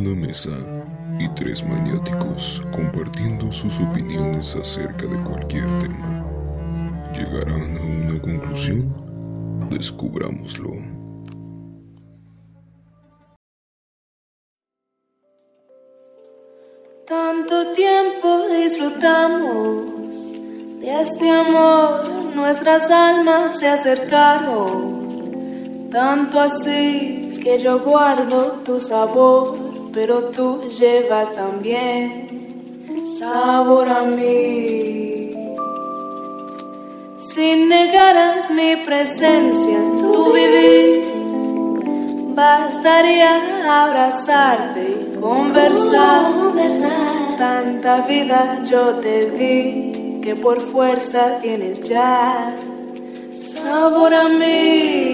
una mesa y tres maniáticos compartiendo sus opiniones acerca de cualquier tema. ¿Llegarán a una conclusión? Descubrámoslo. Tanto tiempo disfrutamos de este amor, nuestras almas se acercaron, tanto así que yo guardo tu sabor, pero tú llevas también sabor a mí. Si negaras mi presencia en tu vivir, bastaría abrazarte y conversar. Tanta vida yo te di que por fuerza tienes ya sabor a mí.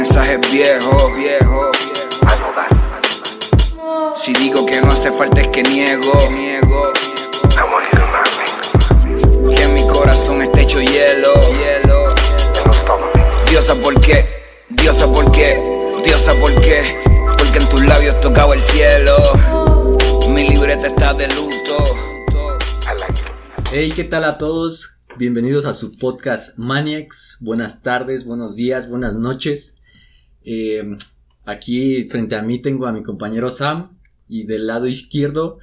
Mensajes viejos, viejos. Si digo que no hace falta es que niego, niego. Que mi corazón está hecho hielo. Diosa, ¿por qué? Diosa, ¿por qué? Diosa, ¿por qué? Porque en tus labios tocaba el cielo. Mi libreta está de luto. Hey, ¿qué tal a todos? Bienvenidos a su podcast Maniacs. Buenas tardes, buenos días, buenas noches. Eh, aquí frente a mí tengo a mi compañero Sam y del lado izquierdo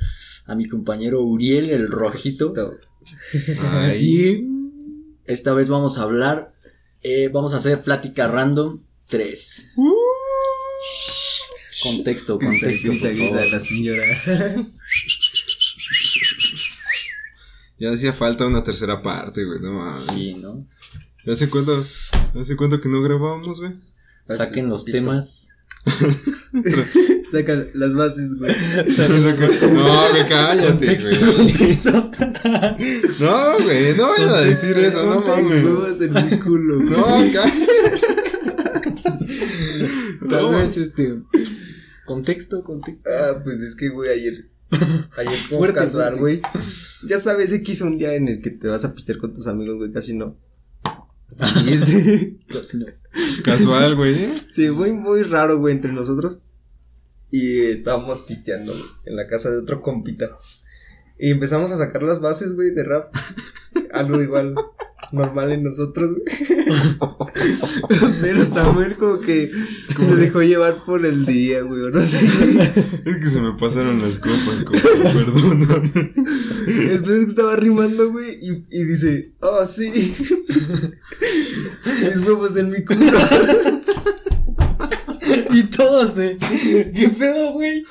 a mi compañero Uriel, el rojito. Y esta vez vamos a hablar, eh, vamos a hacer plática random 3. Contexto, contexto, por favor. la señora. Ya hacía falta una tercera parte, güey, no mames. Sí, ¿no? ¿Ya hace cuánto, hace cuánto que no grabábamos, güey? Saquen los temas. Saca las bases, güey. No, güey, cállate, güey. No, güey, no vayan a decir eso, no mames. huevos en mi culo. No, cállate. Tal No. vez este. Contexto, contexto. Ah, pues es que, güey, ayer. Ayer como casual, güey. Ya sabes, X un día en el que te vas a pistear con tus amigos, güey, casi no. Y este. Casual, güey. Sí, muy, muy raro, güey, entre nosotros. Y estábamos pisteando, güey, en la casa de otro compita. Y empezamos a sacar las bases, güey, de rap. Algo igual normal en nosotros, güey. Pero Samuel como que se dejó llevar por el día, güey, o no sé. Es que se me pasaron las copas, compa, perdóname. Entonces estaba rimando, güey, y, y dice, oh, sí. Mis huevos en mi culo. Y todos, eh. ¿Qué pedo, güey?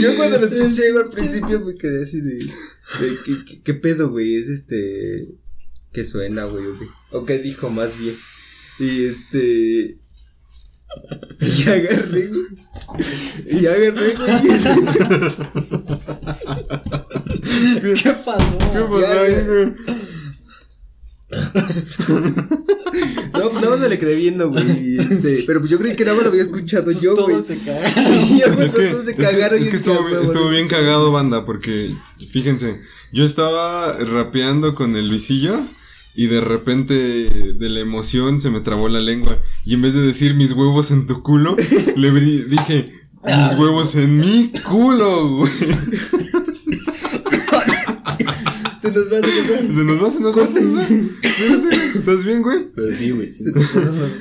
Yo cuando lo escuché al principio me quedé así de, de ¿qué, qué, qué pedo, güey? Es este, ¿qué suena, güey? ¿O qué? ¿O qué dijo más bien? Y este, y agarré, güey. Y agarré, güey. ¿Qué pasó? ¿Qué pasó ahí, güey? No, nada más me le quedé viendo, güey. Este, pero pues yo creí que nada más lo había escuchado yo, güey. Se cagan. Y ya, güey, Es que, todos se es que, cagaron. es que estuvo, "Ah, huevo, estuvo güey". bien cagado, banda, porque fíjense, yo estaba rapeando con el Luisillo y de repente de la emoción se me trabó la lengua y en vez de decir mis huevos en tu culo, le di- dije mis huevos en mi culo, güey. Se nos va a hacer Se nos va, se nos va, se nos va. Espérate, güey. ¿Estás bien, güey? Pero sí, güey, sí.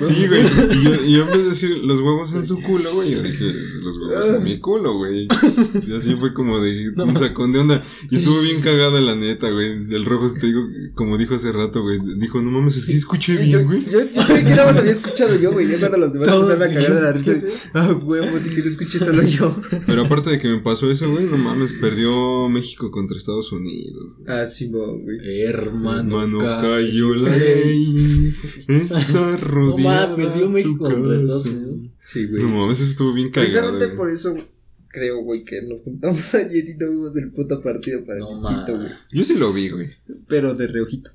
Sí, güey. Y yo, y yo en vez de decir los huevos en su culo, güey, yo dije los huevos en mi culo, güey. Y así fue como de un sacón de onda. Y estuvo bien cagada la neta, güey. Del rojo, te digo, como dijo hace rato, güey. Dijo, no mames, es que escuché bien, güey. yo, yo creí que nada más había escuchado yo, güey. Ya cuando los demás empezaron a cagar de la risa. Ah, huevo, que lo escuché solo yo. Pero aparte de que me pasó eso, güey, no mames, perdió México contra Estados Unidos, güey. Ah, no, güey. Hermano, Mano ca- cayó la ley. Está No rodeada. mames, perdió tu México contra Estados casa. Unidos. Sí, güey. No mames, estuvo bien cagado. Precisamente güey. por eso creo, güey, que nos juntamos ayer y no vimos el puto partido para No el güey. Yo sí lo vi, güey. Pero de reojito.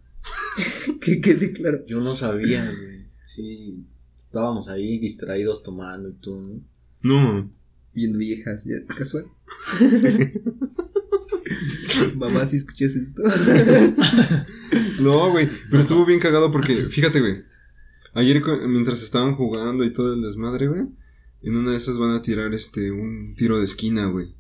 que quede claro. Yo no sabía, güey. Sí. Estábamos ahí distraídos tomando y todo, ¿no? No. Viendo viejas, ya, casual. Mamá, si escuchas esto. No, güey. Pero estuvo bien cagado porque, fíjate, güey. Ayer mientras estaban jugando y todo el desmadre, güey, en una de esas van a tirar este un tiro de esquina, güey,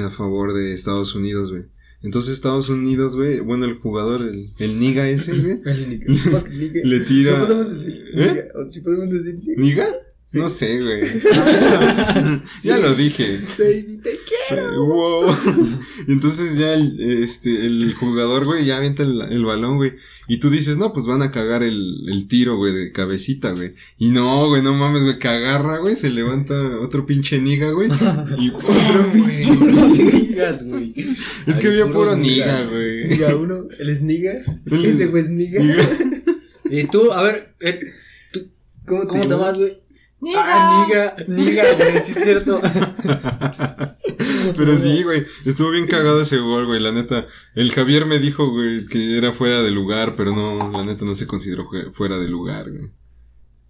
a favor de Estados Unidos, güey. Entonces Estados Unidos, güey, bueno, el jugador, el, el Niga ese, güey, le tira... No podemos decir ¿Eh? O sí podemos decir. ¿Niga? Sí. No sé, güey. ya lo dije. Baby, te quiero. Wow. Y entonces ya el, este, el jugador, güey, ya avienta el, el balón, güey. Y tú dices, no, pues van a cagar el, el tiro, güey, de cabecita, güey. Y no, güey, no mames, güey, que agarra, güey, se levanta otro pinche niga, güey. Y ¡pum, güey. güey. Es que Hay había puro niga, güey. Niga uno, él es nigga. Él- Ese güey es nigga. Y tú, a ver, eh, ¿Cómo, ¿cómo te llamas? llamas, güey? Ah, niga, niga, güey, sí es cierto. Pero sí, güey, estuvo bien cagado ese gol, güey, la neta. El Javier me dijo, güey, que era fuera de lugar, pero no, la neta no se consideró fuera de lugar, güey.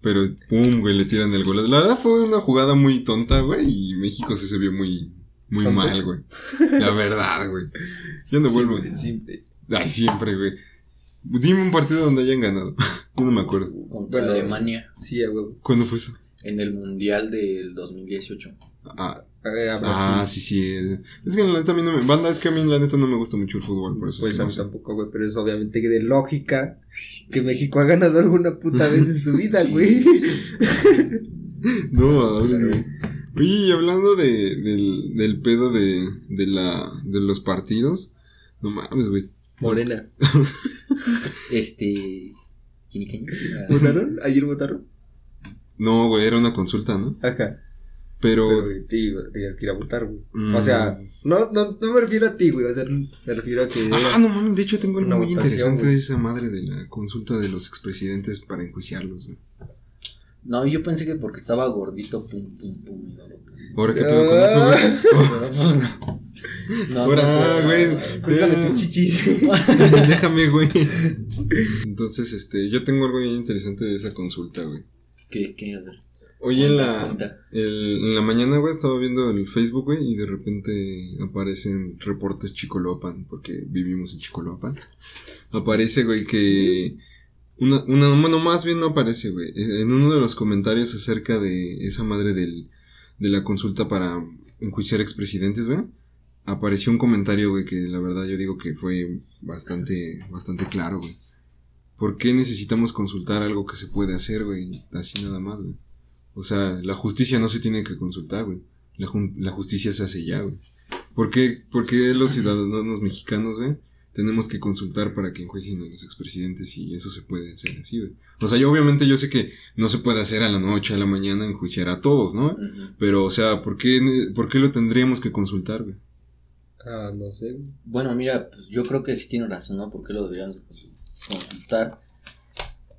Pero, pum, güey, le tiran el gol. La verdad fue una jugada muy tonta, güey, y México sí se vio muy, muy ¿Tonto? mal, güey. La verdad, güey. Ya no vuelvo. Siempre, siempre. Ay, siempre, güey. Dime un partido donde hayan ganado. Yo no me acuerdo. Contra Bueno. Alemania Sí, a huevo. ¿Cuándo fue eso? En el Mundial del 2018. Ah, A ver, a ah, sí, sí. Es que la neta a mí no me... Banda, es que a mí la neta no me gusta mucho el fútbol, por eso Pues es que a no mí sé. tampoco, güey, pero es obviamente que de lógica que México ha ganado alguna puta vez en su vida, Sí, güey. No, mames, güey. Oye, y hablando de, del, del pedo de, de, la, de los partidos, no mames, güey. Morena. Este. ¿Quién y quién? ¿Votaron? ¿Ayer votaron? No, güey, era una consulta, ¿no? Ajá. Pero, Pero güey, te- tenías que ir a votar, güey. Mm. O sea, no, no, no me refiero a ti, güey. O sea, me refiero a que. ah, no mames, de hecho tengo algo Una muy votación, interesante güey. de esa madre de la consulta de los expresidentes para enjuiciarlos, güey. No, yo pensé que porque estaba gordito, pum, pum, pum, a votar. Ahora, ¿qué pedo con eso, güey? Pero pues no. No, Ahora, no sé. güey. Tu chichis. Déjame, güey. Entonces, este, yo tengo algo bien interesante de esa consulta, güey. ¿Qué, qué? Hoy en la, el- en la mañana, güey, estaba viendo el Facebook, güey, y de repente aparecen reportes Chicoloapan, porque vivimos en Chicoloapan. Aparece, güey, que... Una, una, bueno, más bien no aparece, güey. eh, En uno de los comentarios acerca de esa madre del, de la consulta para enjuiciar expresidentes, güey. Apareció un comentario, güey, que la verdad yo digo que fue bastante, bastante claro, güey. ¿Por qué necesitamos consultar algo que se puede hacer, güey? Así nada más, güey. O sea, la justicia no se tiene que consultar, güey. La, justicia se hace ya, güey. ¿Por qué, por qué los ciudadanos mexicanos, güey? Tenemos que consultar para que enjuicien a los expresidentes y eso se puede hacer así, güey. O sea, yo obviamente yo sé que no se puede hacer a la noche, a la mañana, enjuiciar a todos, ¿no? Pero, o sea, ¿por qué, ¿por qué lo tendríamos que consultar, güey? Ah, no sé, güey. Bueno, mira, pues yo creo que sí tiene razón, ¿no? ¿Por qué lo deberían consultar?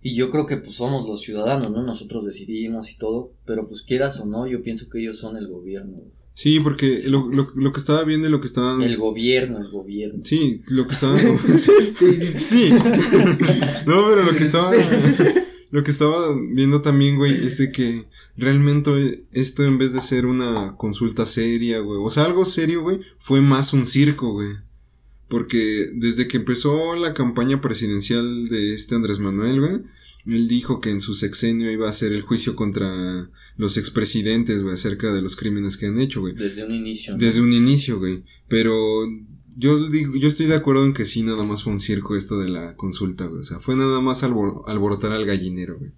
Y yo creo que pues somos los ciudadanos, ¿no? Nosotros decidimos y todo, pero pues quieras o no, yo pienso que ellos son el gobierno. Sí, porque lo, lo, lo que estaba viendo y lo que estaban... El gobierno, el gobierno. Sí, lo que estaban... sí, sí. No, pero lo que estaba... Lo que estaba viendo también, güey, es de que realmente esto en vez de ser una consulta seria, güey, o sea, algo serio, güey, fue más un circo, güey. Porque desde que empezó la campaña presidencial de este Andrés Manuel, güey, él dijo que en su sexenio iba a hacer el juicio contra los expresidentes, güey, acerca de los crímenes que han hecho, güey. Desde un inicio. ¿no? Desde un inicio, güey. Pero yo digo, yo estoy de acuerdo en que sí, nada más fue un circo esto de la consulta, güey. O sea, fue nada más albor- alborotar al gallinero, güey.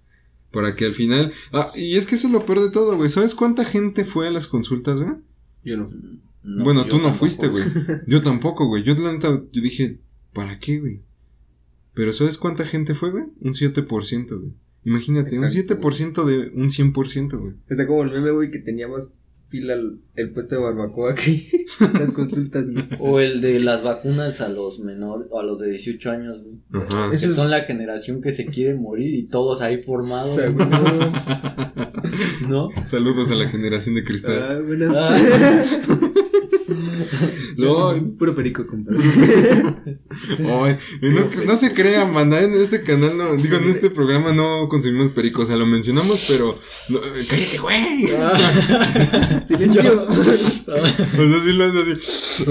Para que al final. Ah, y es que eso es lo peor de todo, güey. ¿Sabes cuánta gente fue a las consultas, güey? Yo no. No, bueno, tú no tampoco. fuiste, güey. Yo tampoco, güey. Yo la neta, yo dije, ¿para qué, güey? Pero ¿sabes cuánta gente fue, güey? Un 7%, güey. Imagínate, Exacto, un 7% de un 100%, güey. O sea, como el meme, güey, que teníamos fila el, el puesto de barbacoa aquí. Las consultas, güey. O el de las vacunas a los menores, o a los de 18 años, güey. Ajá. Que Eso es- son la generación que se quiere morir y todos ahí formados. Güey, ¿No? Saludos a la generación de cristal. Ah, buenas. No, Puro perico, compadre. Ay, no, no se crean, banda, en este canal, no, digo, en este programa no consumimos pericos, o sea, lo mencionamos, pero... no, ¡Cállate, güey! Silencio. O sea, sí lo hace así.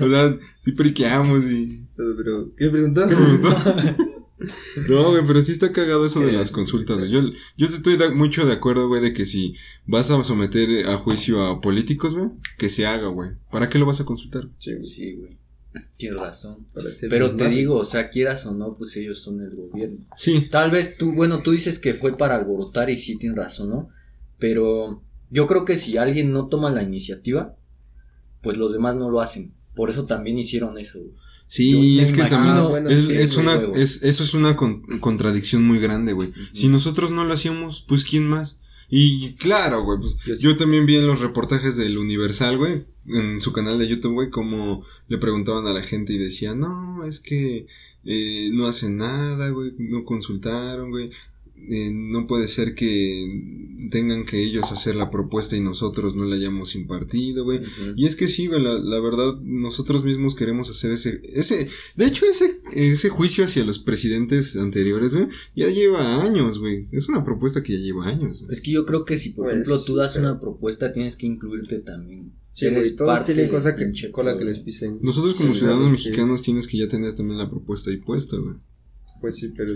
O sea, sí periqueamos y... Pero, ¿qué preguntó? ¿Qué preguntó? No, güey, pero sí está cagado eso de las consultas, güey. Yo, yo estoy de- mucho de acuerdo, güey, de que si vas a someter a juicio a políticos, güey, que se haga, güey. ¿Para qué lo vas a consultar? Sí, güey, Sí, güey. Tienes razón. Pero te digo, o sea, quieras o no, pues ellos son el gobierno. Sí, Tal vez tú, bueno, tú dices que fue para alborotar y sí tienes razón, ¿no? Pero yo creo que si alguien no toma la iniciativa, pues los demás no lo hacen. Por eso también hicieron eso. güey. Sí, es que también bueno, es, sí, es güey, una, huevo. es, eso es una con- contradicción muy grande, güey. Si nosotros no lo hacíamos, pues ¿quién más? Y claro, güey, pues Yo sí. yo también vi en los reportajes del Universal, güey, en su canal de YouTube, güey, como le preguntaban a la gente y decían, no, es que eh, no hacen nada, güey, no consultaron, güey. Eh, no puede ser que tengan que ellos hacer la propuesta y nosotros no la hayamos impartido, güey. Y es que sí, güey, la, la verdad, nosotros mismos queremos hacer ese, ese, de hecho, ese, ese juicio hacia los presidentes anteriores, güey, ya lleva años, güey. Es una propuesta que ya lleva años. güey. Es que yo creo que si, por Pues, ejemplo, tú das pero- una propuesta, tienes que incluirte también. Sí, güey, todos parte tienen cosa que, pinche cola que todo. les pisen. Nosotros como Sí, ciudadanos mexicanos tienes que ya tener también la propuesta ahí puesta, güey. Pues sí, pero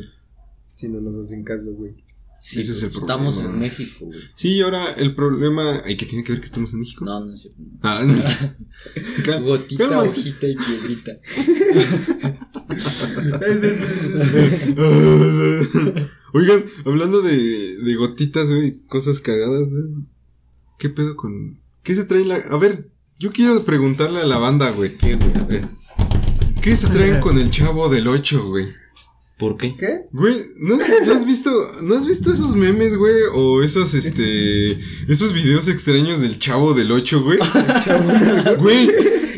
si no nos hacen caso, güey. Sí, Ese es pues, el estamos problema. en México, güey. Sí, y ahora el problema, ay, que tiene que ver que estamos en México. No, no sé. Ah, cal- Gotita, calma. hojita y piedrita. Oigan, hablando de, de gotitas, güey, cosas cagadas, güey. ¿Qué pedo con...? ¿Qué se trae la...? A ver, yo quiero preguntarle a la banda, güey. ¿Qué, güey? A ver. ¿Qué se traen con el chavo del 8, güey? ¿Por qué? ¿Qué? Güey, ¿no has, no has visto, ¿no has visto esos memes, güey? O esos, este, esos videos extraños del chavo del 8, güey. Güey,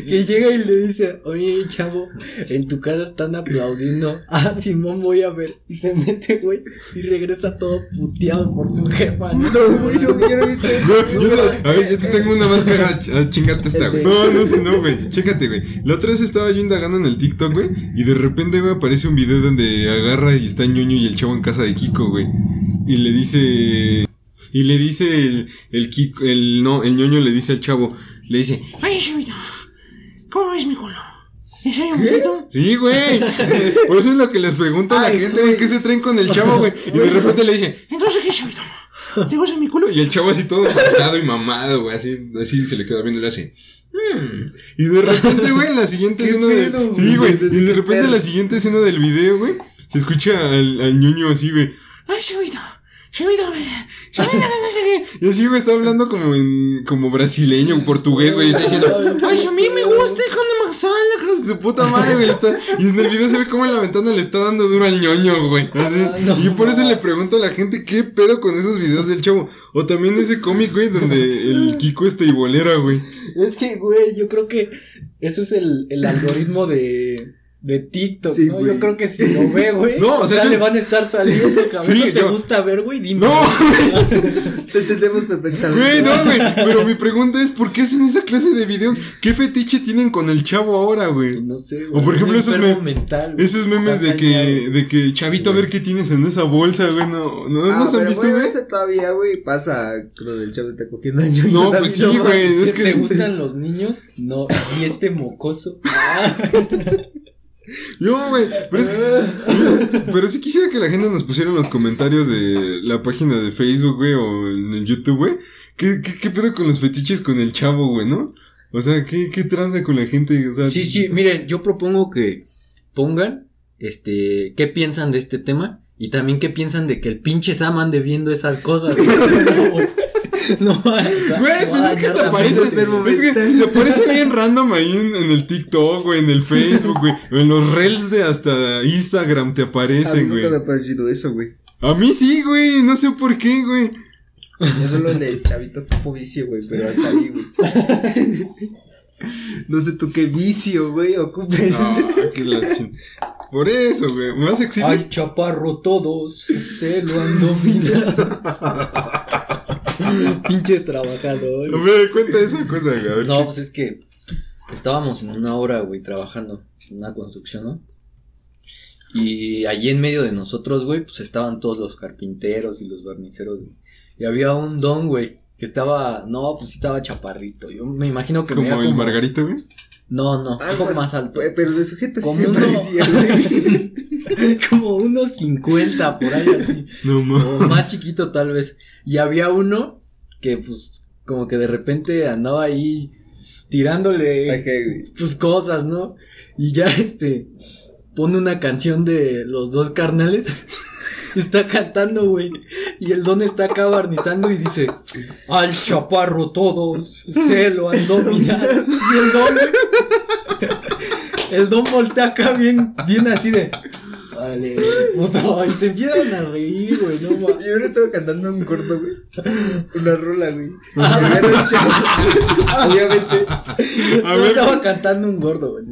Que llega y le dice, oye, chavo, en tu casa están aplaudiendo. Ah, Simón, voy a ver. Y se mete, güey, y regresa todo puteado por su jefa. No, güey, no, yo no eso. yo te- a ver, yo te tengo una más cagada, ah, chingate esta, güey. No, no sé, no, güey. Chécate, güey. La otra vez estaba yo indagando en el TikTok, güey, y de repente, güey, aparece un video donde agarra y está ñoño y el chavo en casa de Kiko, güey. Y le dice... Y le dice el, el Kiko, el, no, el ñoño le dice al chavo, le dice, Oye, chavito, ¿cómo ves mi culo? ¿Es ahí un poquito? Sí, güey. Por eso es lo que les pregunto a la Ay, gente, güey. ¿qué se traen con el chavo, güey? Y de repente le dicen, Entonces, ¿qué, chavito? ¿Te gusta mi culo? y el chavo así todo matado y mamado, güey, así, así se le queda viendo y le hace, "Mm". Y de repente, güey, en la siguiente ¿Qué escena pedo, de, güey? sí, güey, y de repente en la siguiente escena del video, güey, se escucha al, al ñoño así, güey, Ay, chavito, chavito, chavito, que no sé qué. y así, güey, está hablando como en, como brasileño, en portugués, güey, y está diciendo, ay, a mí me gusta con manzana, con su puta madre, güey, está, y en el video se ve como en la ventana le está dando duro al ñoño, güey, así, no. y por eso le pregunto a la gente, ¿qué pedo con esos videos del chavo? O también ese cómic, güey, donde el Kiko está y bolera, güey. Es que, güey, yo creo que eso es el, el algoritmo de, de TikTok, Sí, ¿no? Yo creo que si lo ve, güey, No, o sea, yo- le van a estar saliendo, cabrón. Sí, ¿No te yo- gusta ver, güey? Dime. No, Te entendemos perfectamente. Güey, no, güey. Pero mi pregunta es, ¿por qué hacen esa clase de videos? ¿Qué fetiche tienen con el chavo ahora, güey? No sé, güey. O por ejemplo, esos mental, güey. Esos memes de que, de que, chavito, a ver qué tienes en esa bolsa, güey. No, no, Ah, ¿no se han visto, güey? todavía, güey, pasa donde el chavo está cogiendo a ñoño. No, pues sí, no güey. mames. Es Si que. te gustan los niños, no. Y este mocoso. Ah, Yo, güey. Pero es que- Pero sí quisiera que la gente nos pusiera en los comentarios de la página de Facebook, güey, o en el YouTube, güey. ¿Qué, qué, qué pedo con los fetiches con el chavo, güey, no? O sea, ¿qué, qué tranza con la gente? O sea, Sí, sí, miren, yo propongo que pongan, este, qué piensan de este tema y también qué piensan de que el pinche Sam ande viendo esas cosas. no, Güey, pues es que te aparece, es que te aparece bien random ahí en, en el TikTok, güey, en el Facebook, güey, en los reels de hasta Instagram te A mí aparecen, nunca me güey. ha parecido eso, güey. A mí sí, güey, no sé por qué, güey. Yo solo el del chavito tipo vicio, güey, pero hasta ahí, güey. No sé tú qué vicio, güey, ocupes. No, que la Por eso, güey, me vas a exhibir. Ay, chaparro, todos se lo han dominado. Pinches trabajadores. ver, cuenta esa cosa, güey. No, pues es que estábamos en una hora, güey, trabajando en una construcción, ¿no? Y allí en medio de nosotros, güey, pues estaban todos los carpinteros y los barniceros, güey. Y había un don, güey, que estaba, no, pues estaba chaparrito. Yo me imagino que como medía el como... Margarito, güey. No, no, Ah, un poco pues, más alto. Pero de sujeta sí Como se uno- parecía, güey. como unos 50 por ahí así. No O mames. más chiquito tal vez. Y había uno que pues como que de repente andaba ahí tirándole pues cosas, ¿no? Y ya este pone una canción de los dos carnales. Está cantando, güey. Y el don está acá barnizando y dice: Al chaparro todos se lo han dominado. Y el don, El don voltea acá bien, bien así de. Vale, puto. Y se empiezan a reír, güey, no mames. Y ahora estaba cantando un corto, güey. Una rola, güey. Chavo, Obviamente. A No ver, estaba cantando un gordo, güey.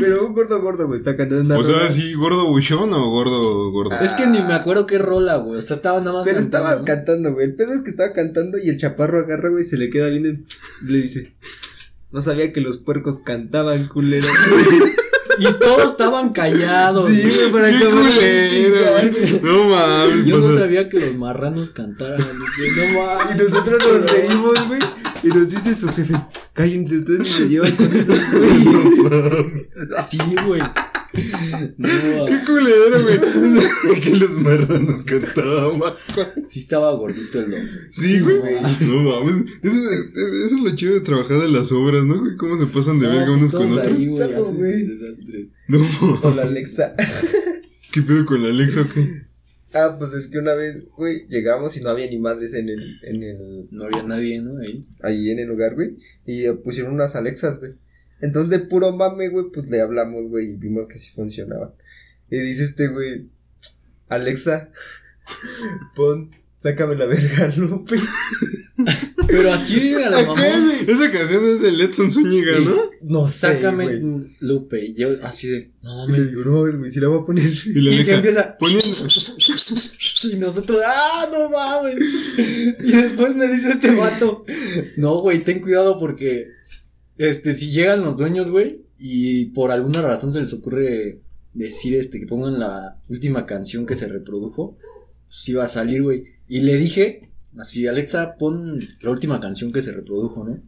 Pero un gordo gordo, güey. Está cantando una O rola. sea, sí, gordo buchón o gordo gordo. Es que ni me acuerdo qué rola, güey. O sea, estaba nada más. Pero cantando, estaba ¿no? cantando, güey. El pedo es que estaba cantando y el chaparro agarra, güey, se le queda viendo le dice: No sabía que los puercos cantaban, culero. Y todos estaban callados. Sí, güey. para Qué culero, güey. No mames. Yo no sabía que los marranos cantaran. Dice, no Y mames. nosotros nos reímos, güey. Y nos dice su jefe: Cállense, ustedes ni se llevan con esos, güey. Sí, güey. No, Qué culero, güey. Que los marranos cantaban. sí estaba gordito el don. Sí, güey. No mames. Eso, eso es lo chido de trabajar de las obras, ¿no? güey? Cómo se pasan de No, verga pues unos con otros. ahí, desastres. No, Con la Alexa. ¿qué pedo con la Alexa o qué? Ah, pues es que una vez, güey, llegamos y no había ni madres en el, en el, No había nadie, ¿no? Ahí. ahí en el lugar, güey. Y pusieron unas Alexas, güey. Entonces de puro mame, güey, pues le hablamos, güey, y vimos que sí funcionaban. Y dice este, güey, Alexa, pon, sácame la verga, Lupe. Pero así a la mamá. güey. Esa canción es de Letson Zúñiga, ¿no? No sé, Sácame güey. Lupe. Y Yo así de. No, Y le me. digo, no mames, güey, si la voy a poner. Y la Y Alexa. empieza. Poniendo. Y nosotros, ¡ah, no mames! Y después me dice este vato, no, güey, ten cuidado porque, este, si llegan los dueños, güey, y por alguna razón se les ocurre decir, este, que pongan la última canción que se reprodujo, pues iba a salir, güey. Y le dije, así, Alexa, pon la última canción que se reprodujo, ¿no?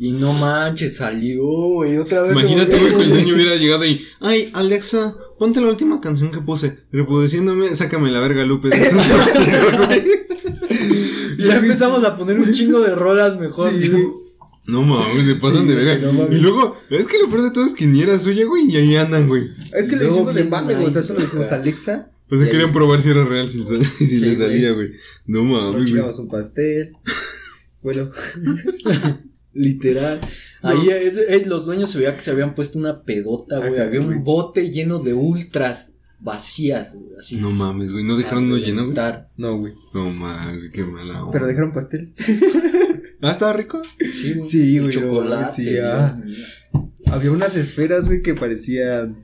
Y no manches, salió, güey, otra vez. Imagínate, güey, que el dueño hubiera llegado y. Ay, Alexa, ponte la última canción que puse. Reproduciéndome, sácame la verga, Lupe. Ya empezamos a poner un chingo de rolas mejor, Sí, güey. No mames, se pasan Sí, de verga. no y luego, es que lo peor de todo es que ni era suya, güey, y ahí andan, güey. Es que le Luego hicimos de mame, güey, o sea, nice, solo dijimos acá. Alexa. O sea, Y querían probar si era real si, si Sí, le güey. salía, güey. No mames, güey. chingamos un pastel. Bueno, Literal. Ahí es- es- los dueños se veía que se habían puesto una pedota, güey. Ajá, Había güey. un bote lleno de ultras vacías, güey. Así. No mames, güey. ¿No dejaron uno lleno, güey? no, güey. No mames, qué mala onda. Pero dejaron pastel. Ah, estaba rico. Sí, güey. Sí, güey, no Chocolate. sí, ah. Había unas esferas, güey, que parecían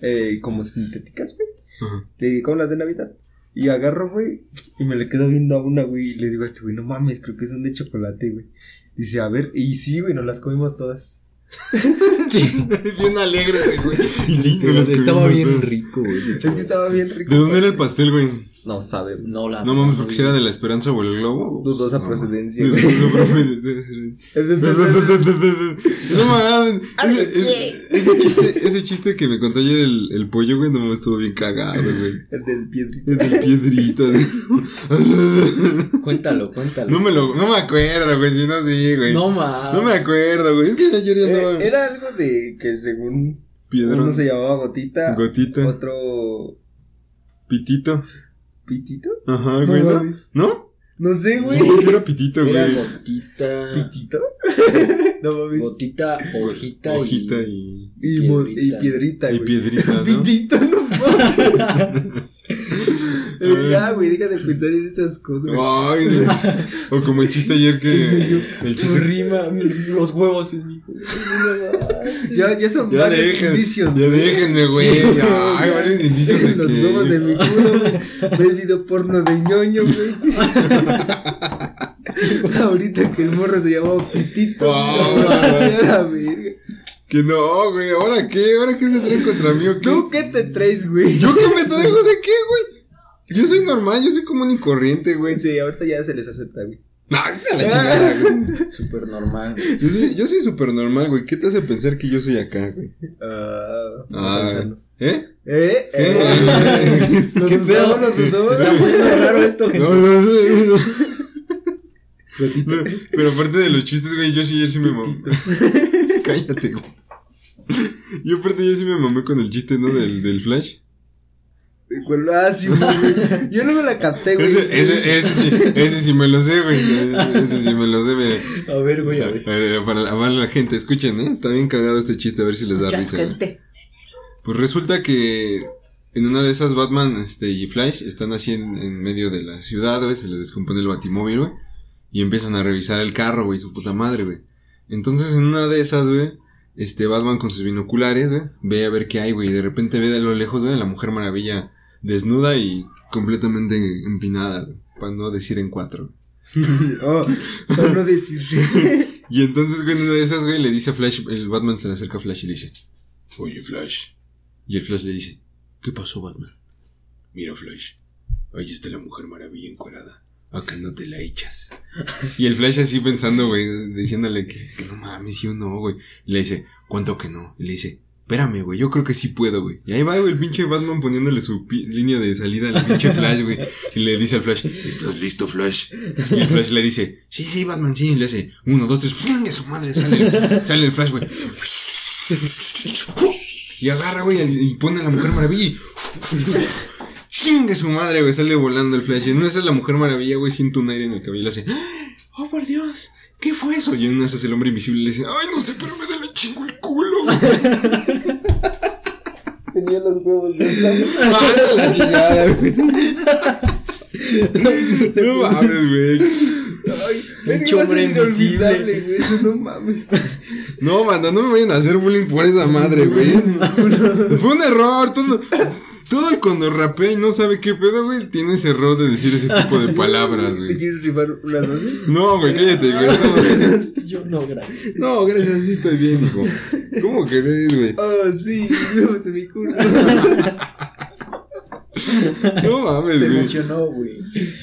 eh, como sintéticas, güey. Ajá. De, como las de Navidad. Y agarro, güey, y me le quedo viendo a una, güey, y le digo a este güey, no mames, creo que son de chocolate, güey. Dice, a ver, y sí, güey, nos las comimos todas. bien alegre ese, güey. Y sí, Pero no las estaba comimos bien todas. rico, güey. Es que estaba bien rico. ¿De dónde era el pastel, güey? No sabe, güey. No, la No mames, porque si era de la esperanza o el globo. Dudosa No, procedencia. Dudosa procedencia. No mames. Ese, ese- ese chiste, ese chiste que me contó ayer el, el pollo, güey, no me estuvo bien cagado, güey. El del piedrito. El del piedrito. Cuéntalo, cuéntalo. No me lo, no me acuerdo, güey, si no, sí, güey. No No mames. me acuerdo, güey. Es que ayer ya andaba Eh, era algo de que según piedrón. uno se llamaba Gotita, Gotita. otro Pitito. Pitito. Ajá, No güey, ¿no? ¿No? No sé, güey. Sí, era pitito, Era güey. gotita. ¿Pitito? no mames. Gotita, hojita, Hojita y. y, Y, mo- y piedrita. piedrita, y güey. piedrita, ¿no? Pitito, no mames. Ya, güey, deja de pensar en esas cosas. Ay, o como el chiste ayer que. El chiste. rima, los huevos en mi. Ya, ya son Ya varios dejen, indicios. ya déjenme, güey. Sí, Ya, hay varios indicios de Los que. huevos de mi culo, güey. Ve el video porno de ñoño, güey. Ahorita que el morro se llamaba Pitito. Oh, güey. güey. A la verga. Que no, güey. ¿Ahora qué? ¿Ahora qué se traen contra mí o qué? ¿Tú qué te traes, güey? ¿Yo qué me traigo de qué, güey? Yo soy normal, yo soy común y corriente, güey. Sí, ahorita ya se les acepta, güey. Ay, de la chingada, güey. Súper normal. Yo soy, yo soy súper normal, güey. ¿Qué te hace pensar que yo soy acá, güey? Ah, vamos a Ah. ¿Eh? ¿Eh? ¿Qué? ¿Eh? ¿Lo ¿Qué pedo? Se está poniendo raro esto, gente. No, no, no, no. No, Pero aparte de los chistes, güey, yo sí ayer sí me mamé. Cállate, güey. Yo aparte ya sí me mamé con el chiste, ¿no? Del, del flash. Ah, sí, güey. Yo no me la capté, güey. Ese, ese, ese sí, ese sí me lo sé, güey. Ese sí me lo sé, mire. A ver, güey, a A ver. ver, para, la- para la gente, escuchen, ¿eh? Está bien cagado este chiste, a ver si les da risa. güey. Pues resulta que en una de esas Batman este, y Flash están así en, en medio de la ciudad, güey, se les descompone el batimóvil, güey, y empiezan a revisar el carro, güey, su puta madre, güey. Entonces en una de esas, güey, este Batman con sus binoculares, güey, ve a ver qué hay, güey, y de repente ve de lo lejos, güey, a la Mujer Maravilla desnuda y completamente empinada, para no decir en cuatro. Oh, para no decir. Y entonces, güey, en una de esas, güey, le dice a Flash, el Batman se le acerca a Flash y le dice, Oye, Flash. Y el Flash le dice, ¿qué pasó, Batman? Mira, Flash, ahí está la Mujer Maravilla encuerada. Acá no te la echas. Y el Flash así pensando, güey, diciéndole que, que no mames, sí o no, güey. Le dice, ¿cuánto que no? Y le dice, espérame, güey, yo creo que sí puedo, güey. Y ahí va, güey, el pinche Batman poniéndole su línea de salida al pinche Flash, güey. Y le dice al Flash, ¿estás listo, Flash? Y el Flash le dice, sí, sí, Batman, sí. Y le hace, uno, dos, tres, ¡pum! de su madre, sale, sale el Flash, güey. Y agarra, güey, y pone a la Mujer Maravilla y... ¡Chingue su madre, güey! Sale volando el Flash. Y una de esas la Mujer Maravilla, güey, siente un aire en el cabello y le hace... ¡Oh, por Dios! ¿Qué fue eso? Y en una el hombre invisible le dice... ¡Ay, no sé, pero me da le chingo el culo! güey". Tenía los huevos de ¡Ah, la chingada, güey! No mames, güey. Ay, es hombre invisible. güey. Eso no mames. No, banda, no me vayan a hacer bullying por esa madre, güey. Fue un error. Todo, todo el cuando rapea y no sabe qué pedo, güey, tiene ese error de decir ese tipo de palabras, ¿Te güey. quieres rifar unas dosis? No, güey, cállate, güey. No, Yo no, gracias. no, gracias, sí estoy bien, hijo. ¿Cómo que ves, güey? Oh, sí, huevos en mi culo. No mames, Se güey. emocionó, güey.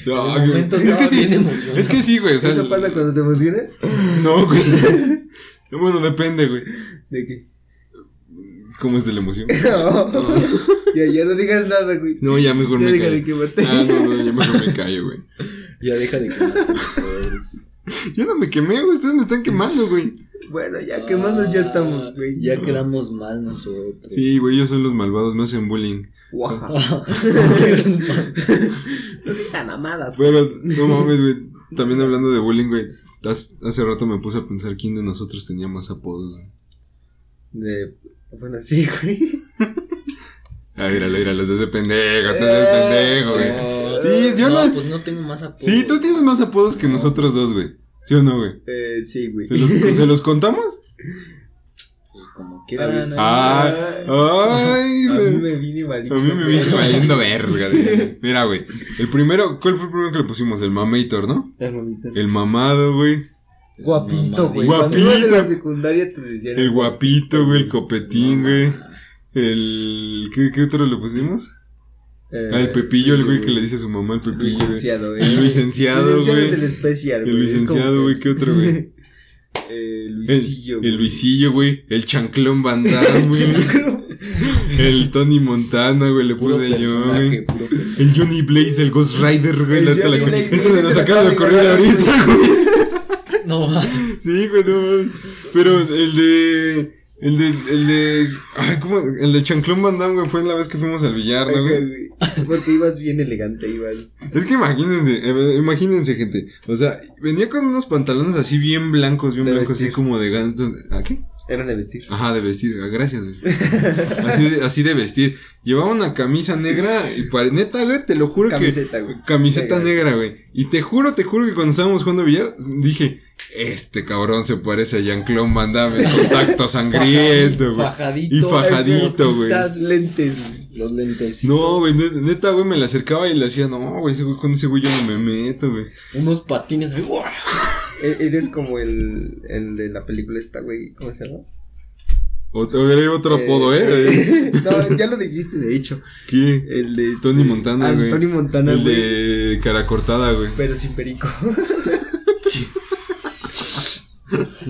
No, el güey. momento es que sí. Es que sí, güey. O sea, ¿Eso pasa cuando te emocionas? No, güey. Bueno, depende, güey. ¿De qué? ¿Cómo es de la emoción? ya, ya no digas nada, güey. No, ya mejor Ya me deja callo. de quemarte. Ah, no, no, ya mejor me callo, güey. Ya deja de quemarte. Yo no me quemé, güey. Ustedes me están quemando, güey. Bueno, ya quemados ya estamos, güey. Ya quedamos mal nosotros. Sí, güey, ellos son los malvados, me hacen bullying. Guau. No digan mamadas. Pero, no mames, güey. También hablando de bullying, güey. Hace, hace rato me puse a pensar quién de nosotros tenía más apodos, güey. De... Bueno, sí, güey. Ah, míralo, míralo, se hace pendejo, te haces pendejo, güey. Sí, yo no, no. pues no tengo más apodo. Sí, tú tienes más apodos que nosotros dos, güey. ¿Sí o no, güey? Eh, sí, güey. ¿Se los, ¿Se los contamos? Pues como quieran. Ah, ay, A mí güey. me vine malito. A mí me viene valiendo verga. güey. Mira, güey. El primero, ¿cuál fue el primero que le pusimos? El mamator, ¿no? El mamita. El mamado, güey. Guapito, güey. Guapito. La secundaria te decían. El guapito, güey. El copetín, güey. El. ¿qué, ¿Qué otro le pusimos? Eh, Ah, el Pepillo, el güey que le dice a su mamá el Pepillo, güey. Licenciado, güey. El licenciado, güey. es el especial, güey. El licenciado, güey. ¿Qué otro, güey? Eh, El, Luisillo. el Luisillo, güey. El chanclón Damme, güey. El Tony Montana, güey. Le Puro puse yo, güey. El Johnny Blaze, el Ghost Rider, güey. El Eso se nos acaba de ganar, ahorita, güey. No. Sí, güey, no mames. Pero el de. El de. El de. Ay, ¿cómo? El de Chanclón Van Damme, güey, fue la vez que fuimos al billar, ¿no, güey? Porque ibas bien elegante, ibas. Es que imagínense, eh, imagínense, gente. O sea, venía con unos pantalones así bien blancos, bien De blancos, así como de gansos. ¿A qué? Eran de vestir. Ajá, de vestir, ah, gracias, güey. Así de, así de vestir. Llevaba una camisa negra y para neta, güey, te lo juro Camiseta, que. güey. Camiseta negra, güey. Y te juro, te juro que cuando estábamos jugando billar, dije, este cabrón se parece a Jean-Claude Van Damme, el contacto sangriento, güey. Fajadito. Y fajadito, güey. Lentes. Los lentes. No, güey, ne- neta, güey, me le acercaba y le hacía, no, güey, ese güey, con ese güey yo no me meto, güey. Unos patines. ¡guau! E- Eres como el, el de la película esta, güey. ¿Cómo se llama? Otro, era otro apodo, ¿eh? no, ya lo dijiste, de hecho. ¿Qué? El de. este- Tony Montana, Ah, güey. Tony Montana, El güey. de cara cortada, güey. Pero sin perico.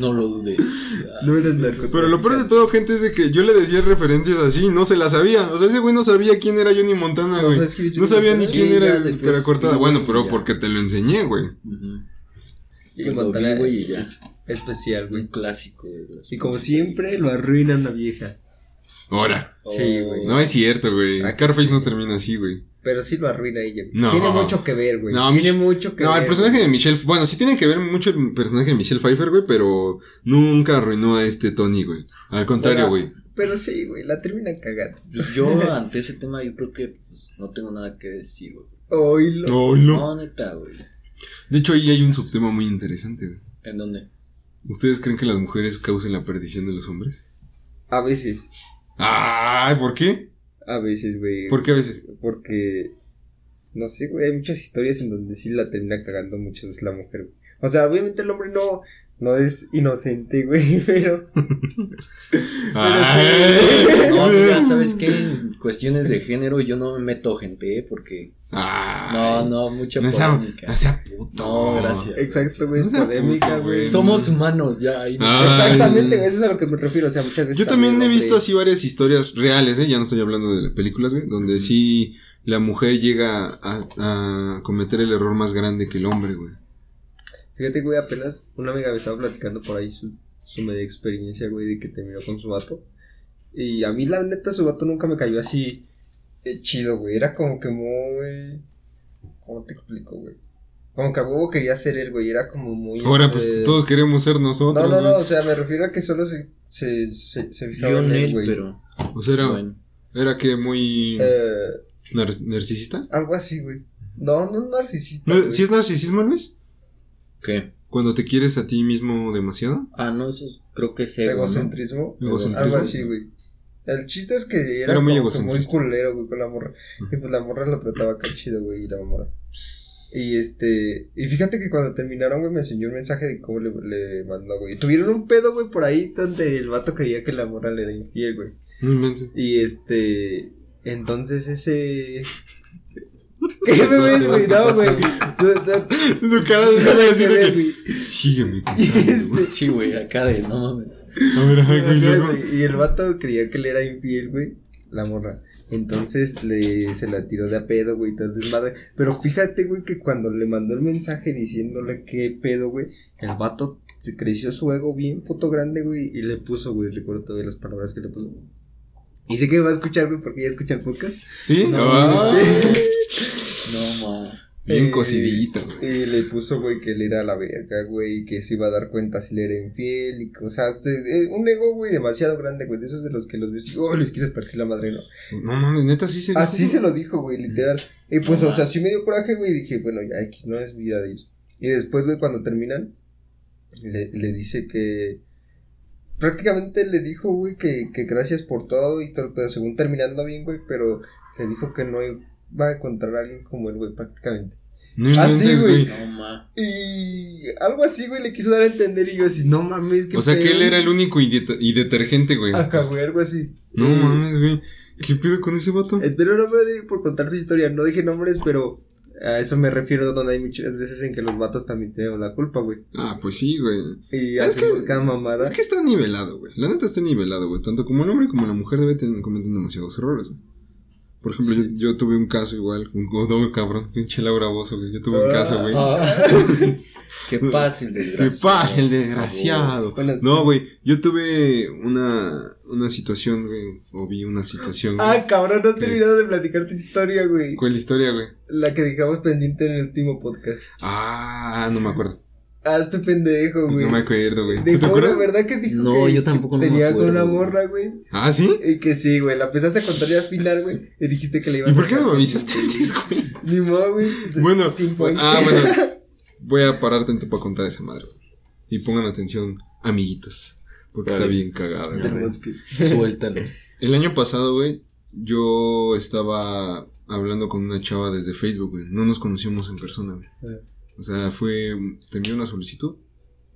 No lo dudes. No eres narcotraficante. Pero lo peor de todo, gente, es de que yo le decía referencias así y no se las sabía. O sea, ese güey no sabía quién era Johnny Montana, No güey. No sabía ni quién Sí, era cara cortada. Bueno, pero porque te lo enseñé, güey. Ujú. Y Pues lo Montana güey, ya. es especial, Un güey. clásico. Y como siempre, lo arruina una vieja. Ahora. Sí, güey. No es cierto, güey. Scarface sí. no termina así, güey. Pero sí lo arruina ella. No. Tiene mucho que ver, güey. No, Tiene Mich- mucho que No, ver. el personaje güey. de Michelle. Bueno, sí tiene que ver mucho el personaje de Michelle Pfeiffer, güey, pero nunca arruinó a este Tony, güey. Al contrario, Pero- güey. Pero sí, güey, la terminan cagando. Yo, ante ese tema, yo creo que pues, no tengo nada que decir, güey. Oílo. No, no. No, neta, güey. De hecho, ahí hay un subtema muy interesante, güey. ¿En dónde? ¿Ustedes creen que las mujeres causen la perdición de los hombres? A veces. Ay, ¿por qué? A veces, güey. ¿Por qué a veces? Porque. No sé, güey. Hay muchas historias en donde sí la termina cagando muchas veces la mujer, güey. O sea, obviamente el hombre no. No es inocente, güey, pero. Ay. No, mira, ¿sabes qué? En cuestiones de género yo no me meto gente, ¿eh? Porque... Ay. No, no, mucha No sea, polémica. no sea puto. No, gracias. Exacto, güey. No polémica, güey. Somos humanos, ya. ahí. Exactamente, güey. Eso es a lo que me refiero. O sea, muchas veces. Yo también he visto así varias historias reales, ¿eh? Ya no estoy hablando de las películas, güey. Donde sí la mujer llega a, a cometer el error más grande que el hombre, güey. Fíjate, güey, apenas una amiga me estaba platicando por ahí su, su media experiencia, güey, de que terminó con su vato. Y a mí, la neta, su vato nunca me cayó así eh, chido, güey. Era como que muy. ¿Cómo te explico, güey? Como que a huevo quería ser él, güey. Era como muy. Ahora, eh, pues todos queremos ser nosotros. No, no, no. güey. O sea, me refiero a que solo se, se, se, se fijaba Yo en él, güey. pero... O sea, era, Bueno. era que muy Eh, nar- narcisista. algo así, güey. No, no narcisista. ¿No. ¿Sí es narcisismo, Luis? ¿Qué? Cuando te quieres a ti mismo demasiado. Ah, no, eso es- creo que es ego, ¿no? Egocentrismo. Egocentrismo. Algo así, güey. El chiste es que era, Era muy como muy culero, güey, con la morra. Y pues la morra lo trataba acá chido, güey, y la mamada. Y este, y fíjate que cuando terminaron, güey, me enseñó un mensaje de cómo le, le mandó, güey. Tuvieron un pedo, güey, por ahí donde el vato creía que la morra le era infiel, güey. Y este, entonces ese... ¿Qué me ves, güey? No, güey. Su cara de no, güey, así de güey, que. güey. Sígueme este, Sí, güey, acá de... No mames. A ver, güey. Y el vato creía que le era infiel, güey. La morra. Entonces le, se la tiró de a pedo, güey, desmadre. Pero fíjate, güey, que cuando le mandó el mensaje diciéndole qué pedo, güey, el vato se creció su ego bien puto grande, güey, y le puso, güey, recuerdo todavía las palabras que le puso. Y sé que me va a escuchar, güey, porque ya escucha el podcast. ¿Sí? No, Ah, No, ma. Bien Eh, cocidito, güey. Y le puso, güey, que él era la verga, güey, y que se iba a dar cuenta si le era infiel, y o sea, un ego, güey, demasiado grande, güey, de esos de los que los ves y, oh, les quieres partir la madre, ¿no? No mames, neta, sí se Así dijo, se lo dijo, güey, literal. Y pues, o sea, sí me dio coraje, güey, y dije, bueno, ya X, no es vida de ellos. Y después, güey, cuando terminan, le, le dice que. Prácticamente le dijo, güey, que, que gracias por todo y todo el pedo, según terminando bien, güey, pero le dijo que no iba a encontrar a alguien como él, güey, prácticamente. No Ah, güey. güey. No, ma. Y algo así, güey, le quiso dar a entender y yo así, no mames, que O sea que él era el único y, det- y detergente, güey. Ajá, güey, algo así. No Y- mames, güey. ¿Qué pedo con ese vato? Espero no me dé por contar su historia, no dije nombres, pero a eso me refiero donde hay muchas veces en que los vatos también tienen la culpa, güey. Ah, pues sí, güey. Y Es que- cada mamada. Es que está nivelado, güey. La neta está nivelado, güey. Tanto como el hombre como la mujer debe tener cometen demasiados errores, güey. Por ejemplo, yo, yo tuve un caso igual, un doble cabrón, pinche Laura Bozo, güey. Yo tuve un caso, güey. Ah, que pase el Que desgraciado. pa, el desgraciado. No, güey, yo tuve una, una situación, güey, o vi una situación. güey. Ah, cabrón, no he terminado de platicar tu historia, güey. ¿Cuál historia, güey? La que dejamos pendiente en el último podcast. Ah, no me acuerdo. Ah, este pendejo, güey. No me acuerdo, güey. ¿Tú Dejó, te acuerdas? ¿verdad que dijo No, que yo tampoco no me tenía con acuerdo, una güey. morra, güey? Ah, ¿sí? Y que sí, güey, la empezaste a contar ya al final, güey. Y dijiste que le ibas ¿Y a por qué no me avisaste antes, güey? Ni modo, güey. Bueno, ah, bueno. Voy a parar tanto para contar esa madre. güey. Y pongan atención, amiguitos. Porque está bien cagada, güey. Tenemos que- Suéltalo. El año pasado, güey, yo estaba hablando con una chava desde Facebook, güey. No nos conocíamos en persona, güey. Ah. O sea, fue. Te envió una solicitud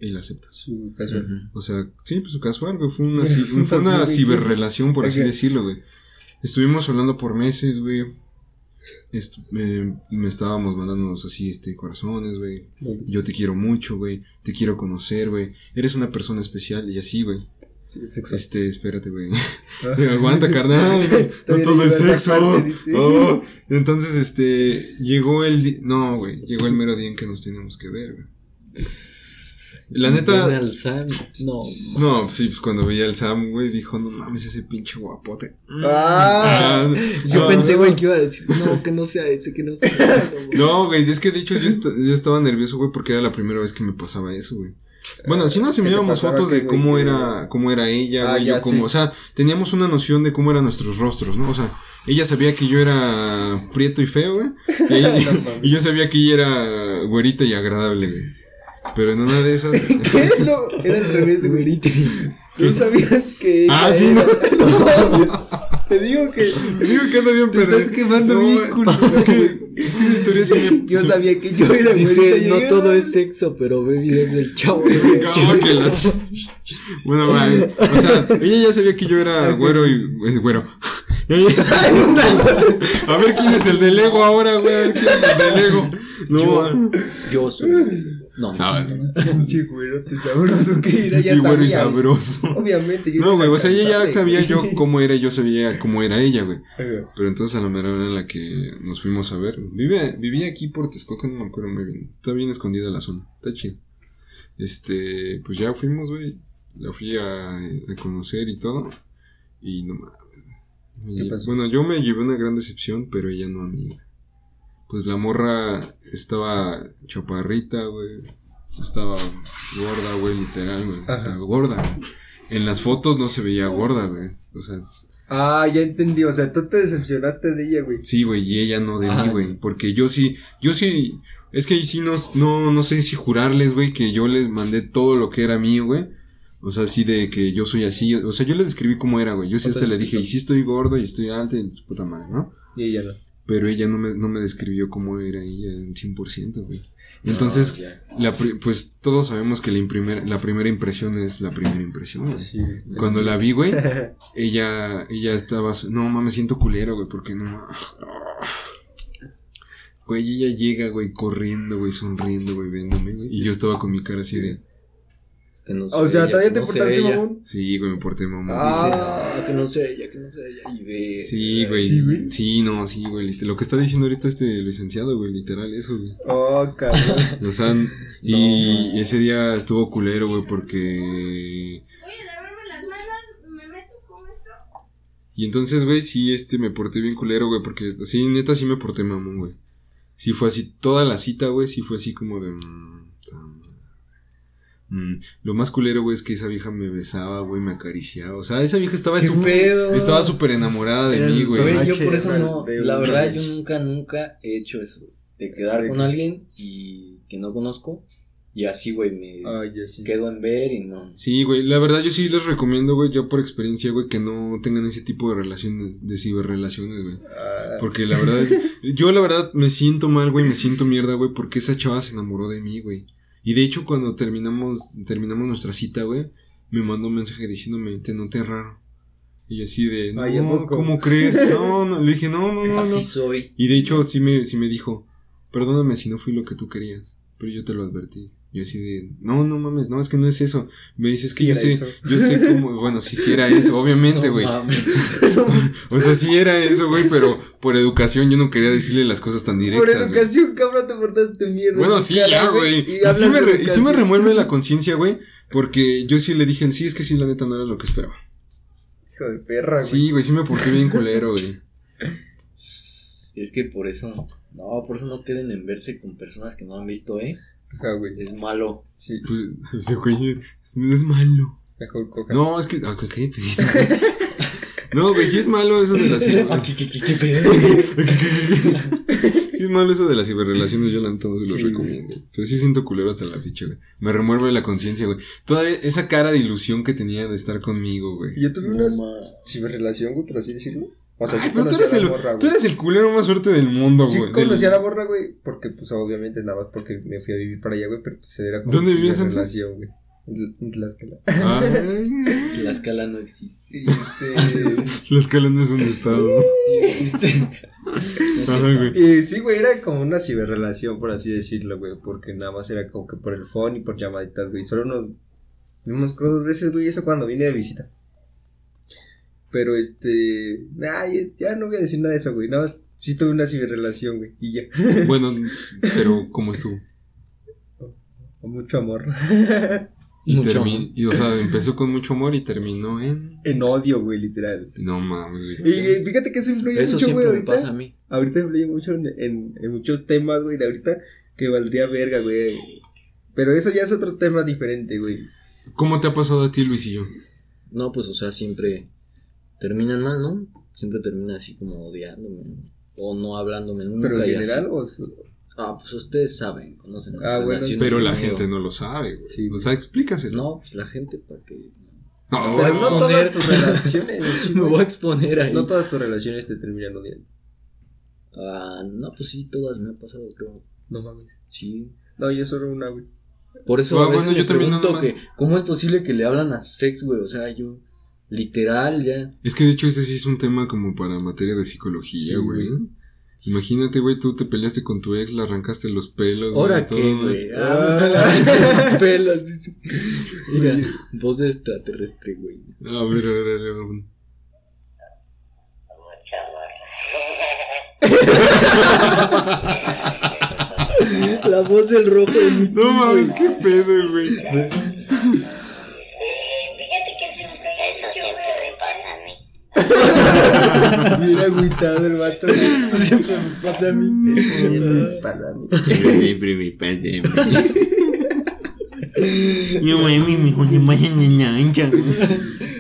y la aceptas. Casual. O sea, sí, pues casual, güey. Fue una, fue una ciberrelación, por así decirlo, güey. Estuvimos hablando por meses, güey. eh, me estábamos mandándonos así, este, corazones, güey. Yo te quiero mucho, güey. Te quiero conocer, güey. Eres una persona especial y así, güey. Sí, el sexo. Este, espérate, güey. Ah. Aguanta, carnal. No todo es sexo. parte. Oh. Entonces, este, llegó el di- no, güey, llegó el mero día en que nos teníamos que ver, güey. La neta, Al Sam, no. no, sí, pues cuando veía al Sam, güey, dijo, no mames, ese pinche guapote. Ah. Yo no, pensé, güey, que iba a decir, no, que no sea ese, que no sea ese. güey. No, güey, es que de hecho yo, est- yo estaba nervioso, güey, porque era la primera vez que me pasaba eso, güey. Bueno, sí nos ¿Qué te enviábamos fotos de cómo era, cómo era ella, Ah, güey, ya, yo como, sí. o sea, teníamos una noción de cómo eran nuestros rostros, ¿no? O sea, ella sabía que yo era prieto y feo, güey, y, ella- No mames. y yo sabía que ella era güerita y agradable, güey. Pero en una de esas... ¿Qué? No, era al revés, güey. ¿No sabías que ella ah, sí, era- no. Te digo que Digo que anda bien te perdido. estás quemando No, bien culero. Es que, es que esa historia sí me... Yo sabía que yo era Dice, no todo es sexo, pero ve videos del chavo. No, que la ch- Bueno, vale. O sea, ella ya sabía que yo era güero y. eh, güero. Ella ya sabía- A ver quién es el del ego ahora, güey. A ver quién es el del ego. No, Yo, yo soy. No, no, Ah. Pinche güerote sabroso que era, güero y sabroso. Obviamente. yo No, güey, o sea, ella ya sabía yo cómo era, yo sabía cómo era ella, güey. Pero entonces a la mera hora en la que nos fuimos a ver, vive, vivía aquí por Texcoco, no me acuerdo muy bien. Está bien escondida la zona, está chido. Este, pues ya fuimos, güey. La fui a, a conocer y todo. Y no mames. Bueno, yo me llevé una gran decepción, pero ella no a mí. Pues la morra estaba chaparrita, güey. Estaba gorda, güey, literal, güey. O sea, Ajá. gorda, güey. En las fotos no se veía gorda, güey. O sea, Ah, ya entendí. O sea, tú te decepcionaste de ella, güey. Sí, güey, y ella no de Ah, mí, güey. Porque yo sí, yo sí, es que ahí sí no, no, no sé si jurarles, güey, que yo les mandé todo lo que era mío, güey. O sea, así de que yo soy así. O sea, yo les describí cómo era, güey. Yo sí hasta le dije, y sí estoy gordo y estoy alto y su puta madre, ¿no? Y ella no. Pero ella no me, no me describió cómo era ella en 100%, güey. Entonces, ya. la pri- pues todos sabemos que la, primer- la primera impresión es la primera impresión, güey. Sí. Cuando la vi, güey, ella, ella estaba, no mames, siento culero, güey, porque no mames. Güey, ella llega, güey, corriendo, güey, sonriendo, güey, viéndome, güey. Y yo estaba con mi cara así de, Que no O sea todavía te no portaste, ella. mamón. sí, güey, me porté mamón. Ah. Dice, ah, que no sea ella, que no sea ella. Y ve. Sí, güey. ¿Sí, güey? Sí, no, sí, güey. Lo que está diciendo ahorita este licenciado, güey, literal, eso, güey. Oh, cabrón. O sea, y, y ese día estuvo culero, güey, porque Voy a lavarme las manos, me meto con esto. Y entonces, güey, sí, este, me porté bien culero, güey, porque sí, neta, sí me porté mamón, güey. Sí fue así, toda la cita, güey, sí fue así como de... mm, Lo más culero, güey, es que esa vieja me besaba, güey, me acariciaba. O sea, esa vieja estaba ¿Qué súper... Estaba súper enamorada de mí, güey. yo por eso no. La verdad, yo nunca, nunca he hecho eso. De quedar ¿De con alguien y que no conozco. Y así, güey, me Ah, sí. quedo en ver y no. Sí, güey, la verdad yo sí les recomiendo, güey, ya por experiencia, güey, que no tengan ese tipo de relaciones, de ciberrelaciones, güey. Ah, Porque la verdad es. Yo la verdad me siento mal, güey. Me siento mierda, güey. Porque esa chava se enamoró de mí, güey. Y de hecho, cuando terminamos, terminamos nuestra cita, güey, me mandó un mensaje diciéndome, te noté raro. Y yo así de, no. ¿cómo crees? No, no. Le dije, no, no, no, Así no. soy. Y de hecho, sí me, sí me dijo, perdóname si no fui lo que tú querías. Pero yo te lo advertí. Yo así de, no, no mames, no, es que no es eso. Me dices que Sí yo era sé, eso. yo sé cómo, bueno, sí, sí era eso, obviamente, No güey. mames. O sea, sí era eso, güey, pero por educación yo no quería decirle las cosas tan Por directas. güey. educación, cabrón, te portaste mierda. Bueno, en sí, cara, ya, güey. Y, Y, sí me, y sí me remueve la conciencia, güey, porque yo sí le dije, sí, es que sí, la neta no era lo que esperaba. Hijo de perra, güey. Sí, güey, sí me porté bien culero, güey. Es que por eso. No, por eso no queden en verse con personas que no han visto, ¿eh? Ajá, güey. Es malo. Sí, Pues, ese güey, es malo. mejor coja. No, es que, ah, ¿qué, qué, No, güey, sí es malo eso de las ¿Qué, qué, qué, qué pedo? Sí es malo eso de las ciberrelaciones, yo la neta no se los Sí, recomiendo. Pero sí siento culero hasta la fecha, güey. Me remueve la conciencia, güey. Todavía esa cara de ilusión que tenía de estar conmigo, güey. Yo tuve No, una ciberrelación, güey, por así decirlo. O sea, Ay, sí pero tú eres, el, tú eres el culero más fuerte del mundo, Sí güey. conocí a la morra, güey, porque pues obviamente nada más porque me fui a vivir para allá, güey, pero pues era como ¿Dónde vivías relación, güey. En Tlaxcala. Ay, Que la escala no existe. Este. la escala no es un estado. sí existe. No Ajá, güey. Y sí, güey, era como una ciberrelación, por así decirlo, güey. Porque nada más era como que por el phone y por llamaditas, güey. Solo nos vimos dos veces, güey. Eso cuando vine de visita. Pero este. Nah, ya, no voy a decir nada de eso, güey. Nada más sí tuve una ciberrelación, güey. Y ya. Bueno, pero ¿cómo estuvo? Con mucho amor. Y, Mucho termi- amor. y, o sea, empezó con mucho amor y terminó en. en odio, güey, literal. No mames, güey. Y eh, fíjate que eso influye Eso mucho, güey, siempre me ahorita. pasa a mí. Ahorita influye mucho en, en, en muchos temas, güey, de ahorita que valdría verga, güey. Pero eso ya es otro tema diferente, güey. ¿Cómo te ha pasado a ti, Luisillo? No, pues, o sea, siempre terminan mal, ¿no? Siempre termina así como odiándome. O no hablándome nunca. Pero en y así. general, o s- Ah, pues ustedes saben, conocen. Ah, bueno, Pero la conmigo. gente no lo sabe, güey. Sí, o sea, explícaselo. No, pues la gente para que. No, voy a Pero no exponer. todas tus relaciones, Me voy a exponer ahí. No todas tus relaciones te terminan odiando. Ah, no, pues sí, todas me ha pasado, creo. No mames. Sí. No, yo solo una, güey. Por eso Ah, a veces bueno, me yo también pregunto que cómo es posible que le hablan a su sex, güey. O sea, yo literal ya. Es que de hecho ese sí es un tema como para materia de psicología, güey. Imagínate, güey, tú te peleaste con tu ex, le arrancaste los pelos. ¿Ahora qué, güey? Ah. Ah, dice. Mira, voz de extraterrestre, güey. A ver, a ver, a ver, a ver. La voz del rojo de mi No mames, qué pedo, güey. Bien agüitado el vato. Eso siempre me pasa a mí. Para mí. Siempre me pasa a mí. Yo mami, mi hijo se pasa en la ancha.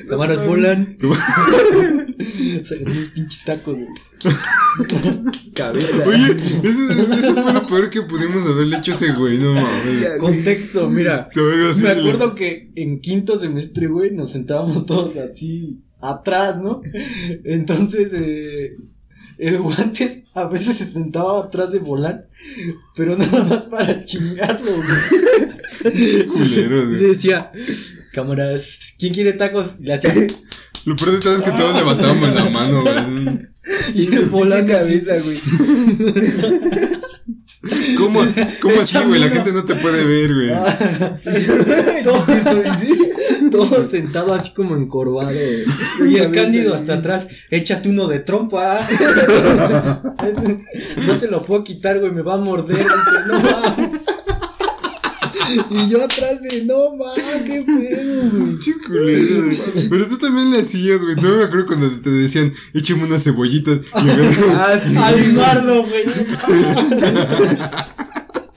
Cámaras volan. Sacan unos pinches tacos, güey. Cabeza. Oye, eso, eso fue lo peor que pudimos haberle hecho a ese güey, no mames. Contexto, mira. Me acuerdo que en quinto semestre, güey, nos sentábamos todos así atrás, ¿no? Entonces, eh, el guantes a veces se sentaba atrás de volar, pero nada más para chingarlo, güey. culeros, güey. Y decía, cámaras, ¿quién quiere tacos? Y le hacía, Lo peor de todo es que todos levantábamos la mano, güey. y el volando cabeza, güey. ¿Cómo, cómo así, güey? La gente no te puede ver, güey. todo, todo sentado así como encorvado. güey. Y el cándido hasta atrás, échate uno de trompa. No se lo puedo quitar, güey, me va a morder. Dice, no mames. Y yo atrás de, no mames, qué pedo, güey. Pinches culeros, güey. Pero tú también le hacías, güey. Tú me acuerdo cuando te decían, échame unas cebollitas. Y agarraba- Ah, sí. Almardo, güey.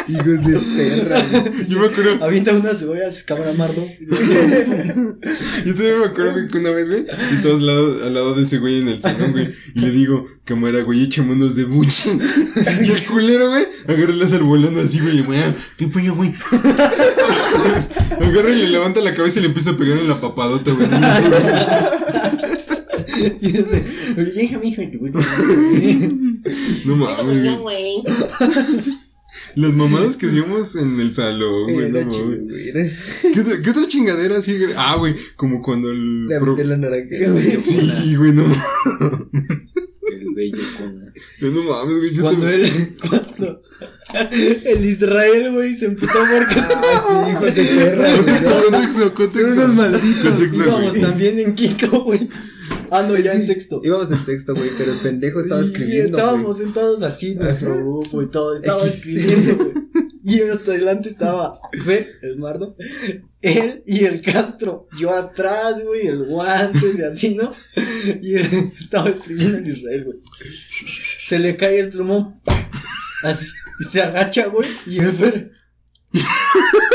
Hijos de perra, güey. Yo me acuerdo, Avienta unas cebollas, cámara mardo. yo también me acuerdo güey, que una vez, güey, estabas al lado, al lado de ese güey en el salón, güey. Y le digo, cámara, güey, échame unos de buche. Y el culero, güey, agarra el láser volando así, güey. y, güey, ¿Qué pollo, güey? Agarra y le levanta la cabeza y le empieza a pegar en la papadota, güey. Y dice, oye, mi hija, que voy No mames, güey. Las mamadas que hacíamos en el salón, güey, no ¿Qué otra, qué otra chingadera así? Ah, güey, como cuando el. Le pro- aventé la naranja, güey. Sí, güey, no. El bello con. No mames, güey. Cuando te- él, cuando el Israel, güey, se emputó porque Ah, sí, hijos de perra. Contexto, contexto, contexto. Son unos malditos. Contexto, íbamos también en quinto, güey. Ah, no, ya en sexto. Íbamos en sexto, güey, pero el pendejo estaba Y escribiendo. estábamos sentados así, nuestro grupo y todo, estaba escribiendo, güey. Y hasta adelante estaba Fer, el mardo, él y el Castro. Yo atrás, güey, el guantes y así, ¿no? Y él estaba escribiendo en Israel, güey. Se le cae el plumón. Así. Y se agacha, güey. Y el Fer.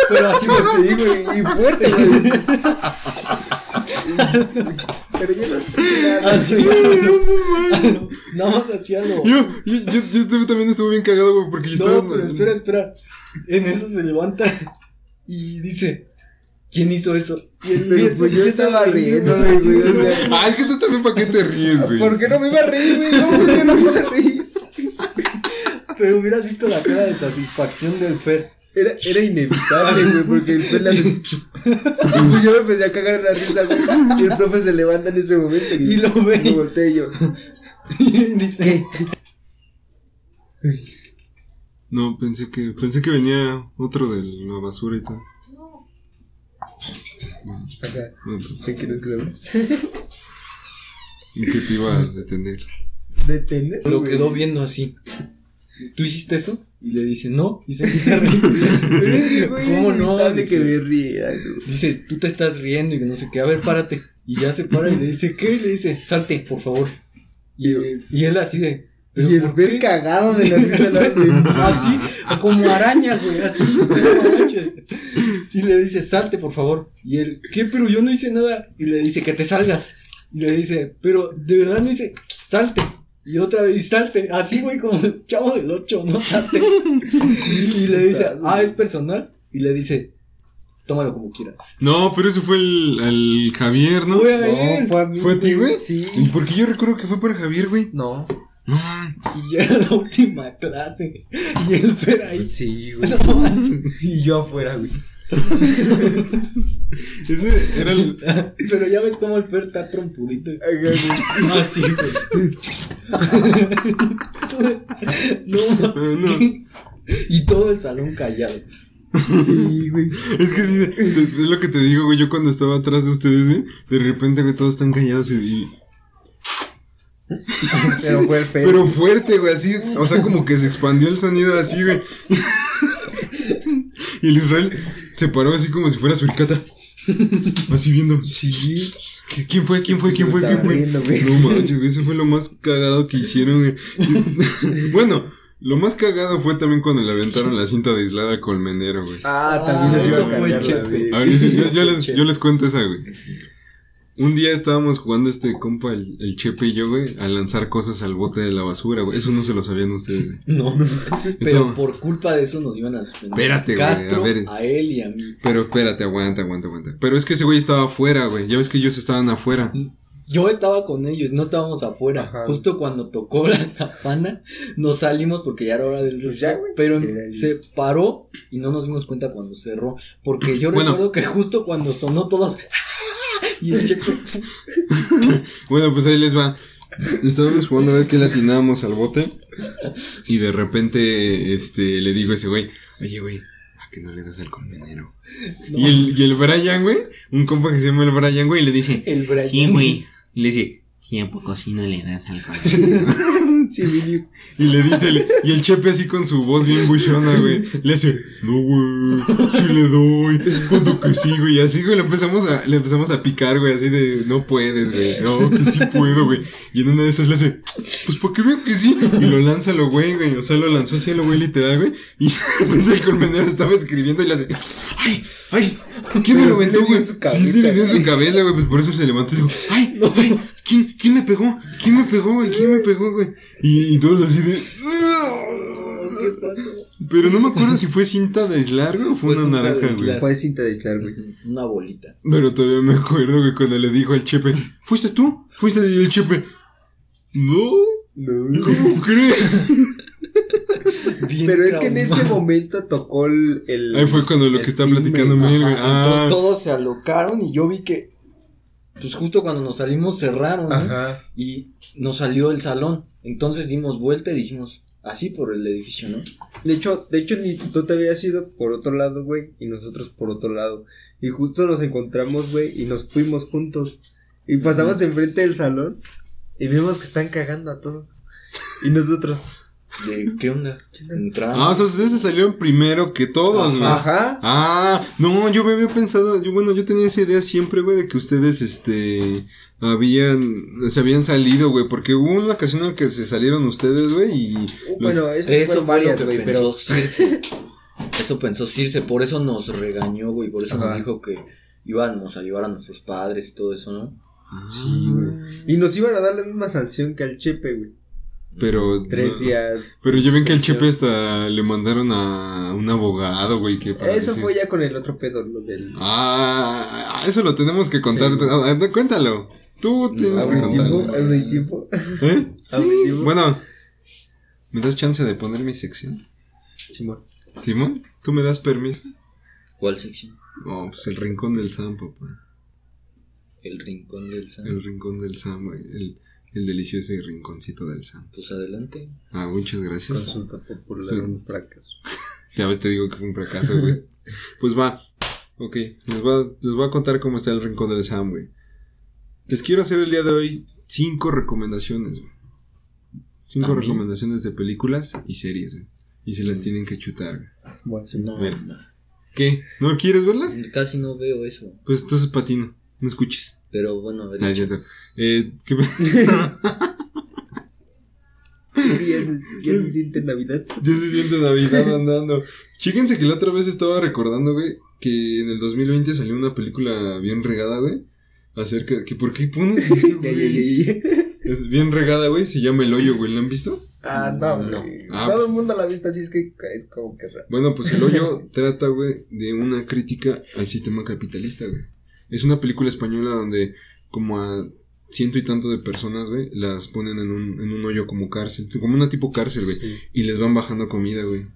Pero así, güey. Sí, güey, y fuerte, güey. Pero yo no. Así. Nada más hacía lo. Yo, yo, yo, yo también estuve bien cagado, güey, porque yo No, estaba. pero espera, espera. En eso se levanta y dice, ¿quién hizo eso? Y el Pero pues yo estaba así, güey, o sea. Ay, que tú también, ¿para qué te ríes, güey? ¿Por qué no me iba a reír, güey? No, ¿por qué no me iba a reír? Pero hubieras visto la cara de satisfacción del Fer. Era, era inevitable, güey, porque el pela hace... Pues yo me empecé a cagar en la risa, güey. Y el profe se levanta en ese momento y, Y lo ve. Me volteé y yo. Dice, No, pensé que, pensé que venía otro de la basura y todo. Bueno, pues, ¿Qué quieres que lo ¿En qué te iba a detener? ¿Detener? Lo quedó viendo así. ¿Tú hiciste eso? Y le dice, no. Y se empieza a reír. ¿Cómo no? Dice, que me ría. Dices, tú te estás riendo y que no sé qué, a ver, párate. Y ya se para y le dice, ¿qué? Y le dice, salte, por favor. Y, y él así de, ¿pero Y el ver cagado de la risa la Así, como araña, güey, así, no manches. Y le dice, salte, por favor. Y él, ¿qué? Pero yo no hice nada. Y le dice, que te salgas. Y le dice, pero de verdad no hice, salte. Y otra vez, y salte. Así, güey, como el chavo del 8, no salte. Y, le dice, ah, es personal. Y le dice, tómalo como quieras. No, pero ese fue el, Javier, ¿no? Fue a él. No, fue a mí. ¿Fue a ti, güey? Sí. ¿Y por qué yo recuerdo que fue para Javier, güey? No. No. Y ya era la última clase. Y él espera ahí. Sí, güey. No. Y yo afuera, güey. ese era el. Pero ya ves cómo el Fer está trompudito. Ah, sí, güey. no, Ah, no. Y todo el salón callado. Sí, güey. Es que sí, es lo que te digo, güey. Yo cuando estaba atrás de ustedes, güey, de repente, güey, todos están callados y. fue pero fuerte, güey, así. O sea, como que se expandió el sonido así, güey. y el Israel se paró así como si fuera suricata. Así viendo. Sí. ¿Qui- ¿Quién fue? ¿Quién fue? ¿Quién fue? ¿Quién fue? No manches, güey, eso fue lo más cagado que hicieron, güey. bueno, lo más cagado fue también cuando le aventaron la cinta de aislar al colmenero, güey. Ah, también Ah, eso a fue chepe. A ver, yo, yo- yo les, yo les cuento esa, güey. Un día estábamos jugando este compa, el, el Chepe y yo, güey, a lanzar cosas al bote de la basura, güey. Eso no se lo sabían ustedes, güey. No. Pero Estaba- por culpa de eso nos iban a suspender. Espérate, güey, Castro, a ver. a él y a mí. Pero espérate, aguanta, aguanta, aguanta. Pero es que ese güey estaba afuera, güey. Ya ves que ellos estaban afuera. Yo estaba con ellos, no estábamos afuera. Ajá. Justo cuando tocó la campana, nos salimos porque ya era hora del receso. ya, güey. pero se paró y no nos dimos cuenta cuando cerró. Porque yo Bueno. recuerdo que justo cuando sonó todos. Y el chepe. Bueno, pues ahí les va. Estábamos jugando a ver qué le atinábamos al bote. Y de repente, este, le digo a ese güey, oye, güey, ¿a que no le das al colmenero? Y, el, y el Brian, güey, un compa que se llama el Brian, güey, le dice, El Brian. Sí, güey. Le dice, sí, ¿a poco sí no le das al colmenero? Sí, y le dice, el- y el Chepe así con su voz bien buchona, güey, le hace, no, güey, sí le doy, cuando que sí, güey, y así, güey, le empezamos a, le empezamos a picar, güey, así de, no puedes, güey, no, que sí puedo, güey, y en una de esas le hace, pues, ¿para qué veo que sí? Y lo lanza a lo güey, güey, o sea, lo lanzó así a lo güey, literal, güey, y de repente el colmenero estaba escribiendo y le hace, ay, ay, ¿quién me lo aventó, güey? en su Sí, cabeza, sí, le dio en su cabeza, güey, pues por eso se levantó y dijo, ay, ay, ¿quién, quién me pegó? ¿Quién me pegó, güey? ¿Quién me pegó, güey? Y, y todos así de... ¿Qué pasó? Pero no me acuerdo si fue cinta de aislar, güey, o fue, Fue una naranja, güey. Fue cinta de aislar, güey. Una bolita. Pero todavía me acuerdo, güey, cuando le dijo al Chepe, ¿fuiste tú? ¿Fuiste y el Chepe? No, No. ¿cómo crees? Bien Pero es que en ese momento tocó el. el- Ahí fue cuando lo que estaba platicando Miguel, güey. Ah, Entonces todos se alocaron y yo vi que, pues justo cuando nos salimos cerraron, ¿no? Ajá. Y nos salió el salón. Entonces dimos vuelta y dijimos, así por el edificio, ¿no? De hecho, de hecho, ni tú te habías ido por otro lado, güey, y nosotros por otro lado. Y justo nos encontramos, güey, y nos fuimos juntos. Y pasamos enfrente del salón y vimos que están cagando a todos. Y nosotros. De, ¿qué onda? Ah, o sea, ustedes se salieron primero que todos, güey. Ajá. Ah, no, yo me había pensado, yo bueno, yo tenía esa idea siempre, güey, de que ustedes, este, habían, se habían salido, güey, porque hubo una ocasión en la que se salieron ustedes, güey, y los- Bueno, eso, Eso varias, güey, pensó pero. Circe. Eso pensó Circe, por eso nos regañó, güey, por eso Ajá. nos dijo que íbamos a llevar a nuestros padres y todo eso, ¿no? Sí, güey. Y nos iban a dar la misma sanción que al Chepe, güey. Pero, Tres no. días. pero yo ven que al Chepe hasta le mandaron a un abogado, güey, que para Eso decir- fue ya con el otro pedo, lo del. Ah, eso lo tenemos que contar, Sí. Ah, ah, cuéntalo, tú tienes que contarlo. ¿Abre tiempo? ¿Eh? ¿Abre Sí, tiempo? bueno, ¿me das chance de poner mi sección? Simón. Simón, ¿tú me das permiso? ¿Cuál sección? No, pues el rincón del Sam, papá. El rincón del Sam. El rincón del Sam, güey. El, el delicioso rinconcito del Sam. Pues adelante. Ah, muchas gracias. Consulta popular, Sí. un fracaso. Ya ves, te digo que fue un fracaso, güey. pues va. Ok, les voy, a, les voy a contar cómo está el rincón del Sam, güey. Les quiero hacer el día de hoy cinco recomendaciones, güey. Cinco recomendaciones de películas y series, güey. Y se las tienen que chutar, güey. Bueno. No, Bien. ¿Qué? ¿No quieres verlas? casi no veo eso. Pues entonces patino. No escuches. Pero bueno, a ver. Ah, ya está. Eh, ¿qué- Sí, ya se, ya se siente Navidad. Ya se siente Navidad andando. Chéquense que la otra vez estaba recordando, güey, que en el 2020 salió una película bien regada, güey. Acerca de que, ¿por qué pones eso, Ya, ya, güey? ya, ya. Es bien regada, güey. Se llama El Hoyo, güey. ¿La han visto? Ah, no, No. güey. Ah, Todo el mundo la ha visto, así es que es como que raro. Bueno, pues El Hoyo trata, güey, de una crítica al sistema capitalista, güey. Es una película española donde, como a ciento y tanto de personas, güey, las ponen en un, en un hoyo como cárcel, como una tipo cárcel, güey. Sí. Y les van bajando comida, güey.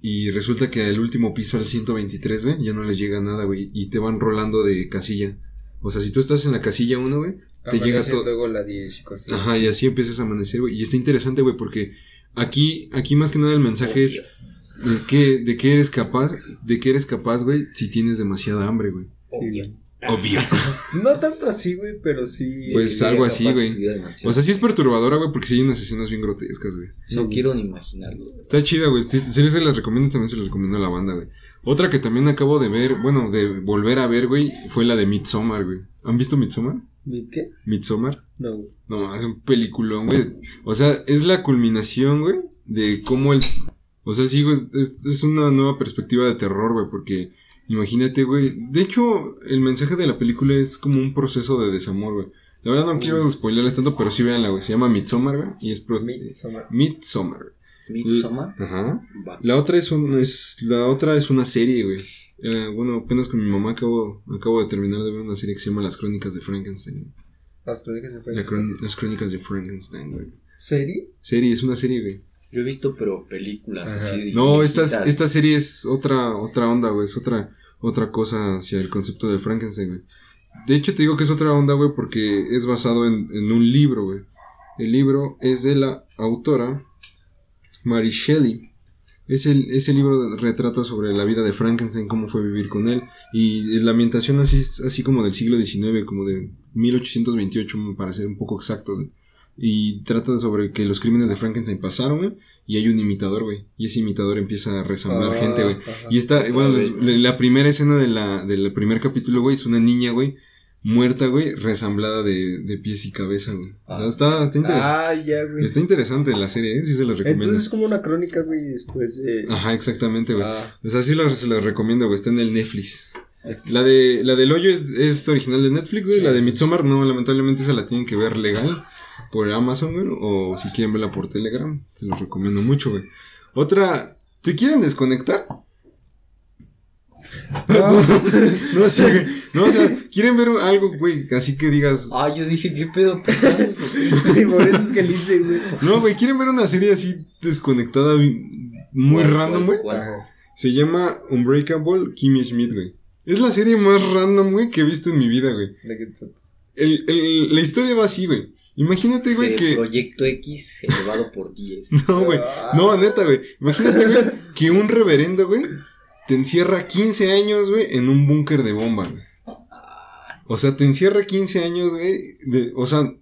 Y resulta que al último piso, al 123, güey, ya no les llega nada, güey. Y te van rolando de casilla. O sea, si tú estás en la casilla 1, güey, te llega todo. luego la 10 y cosas. Ajá, y así empiezas a amanecer, güey. Y está interesante, güey, porque aquí, aquí más que nada el mensaje es de que, de que eres capaz, de que eres capaz, güey, si tienes demasiada hambre, güey. Sí, güey. Obvio. No tanto así, güey, pero sí. Pues Que algo así, güey. O sea, sí es perturbadora, güey, porque sí hay unas escenas bien grotescas, güey. no quiero ni imaginarlo. Está chida, güey. Si si se las recomiendo, también se las recomiendo a la banda, güey. Otra que también acabo de ver, bueno, de volver a ver, güey, fue la de Midsommar, güey. ¿Han visto Midsommar? ¿Mi ¿Qué? Midsommar. No, güey. No, es un peliculón, güey. O sea, es la culminación, güey, de cómo el... O sea, sí, güey, es, es una nueva perspectiva de terror, güey, porque imagínate, güey. De hecho, el mensaje de la película es como un proceso de desamor, güey. La verdad no quiero spoilerles tanto, pero sí véanla, güey. Se llama Midsommar, güey, y es... Pro... Midsommar. Midsommar. Midsommar. Ajá. Va. La otra es, un, es la otra es una serie, güey. Eh, bueno, apenas con mi mamá acabo, acabo de terminar de ver una serie que se llama Las Crónicas de Frankenstein. Las crónicas de Frankenstein. Las Crónicas de Frankenstein, güey. ¿Serie? Serie, es una serie, güey. Yo he visto, pero películas Ajá. así. No, esta, esta serie es otra, otra onda, güey. Es otra, otra cosa hacia el concepto de Frankenstein. De hecho, te digo que es otra onda, güey, porque es basado en, en un libro, güey. El libro es de la autora Mary Shelley. Ese, ese libro retrata sobre la vida de Frankenstein, cómo fue vivir con él. Y la ambientación así, así como del siglo XIX, como de 1828, para ser un poco exactos. Y trata sobre que los crímenes de Frankenstein pasaron, güey. Y hay un imitador, güey. Y ese imitador empieza a resamblar Ah, gente, güey. Y Otra bueno, la primera escena de la, del primer capítulo, güey, es una niña, güey, muerta, güey, resamblada de, de pies y cabeza, güey. O sea, Ah. está, está interesante. Ah, ya, güey. Está interesante la serie, ¿eh? Sí se las recomiendo. Entonces es como una crónica, güey, después de. Ajá, exactamente, güey. Ah. O sea, sí se las recomiendo, güey. Está en el Netflix. La de la del hoyo es, es original de Netflix, güey. Sí, la de. Midsommar, no, lamentablemente esa la tienen que ver legal por Amazon, güey. O si quieren verla por Telegram, se los recomiendo mucho, güey. Otra, ¿te quieren desconectar? No, sí, güey. No, o sea, quieren ver algo, güey, así que digas. Ah, yo dije, ¿qué pedo? Por eso es que le hice, güey. No, güey, quieren ver una serie así desconectada, muy ¿Cuál, random, güey. Se llama Unbreakable Kimmy Schmidt, güey. Es la serie más random, güey, que he visto en mi vida, güey. ¿De qué trata? El, el- la historia va así, güey. Imagínate, güey, que. Proyecto X elevado por 10. No, güey. No, neta, güey. Imagínate, güey, que un reverendo, güey, te encierra 15 años, güey, en un búnker de bomba, güey. O sea, te encierra 15 años, güey. de- O sea,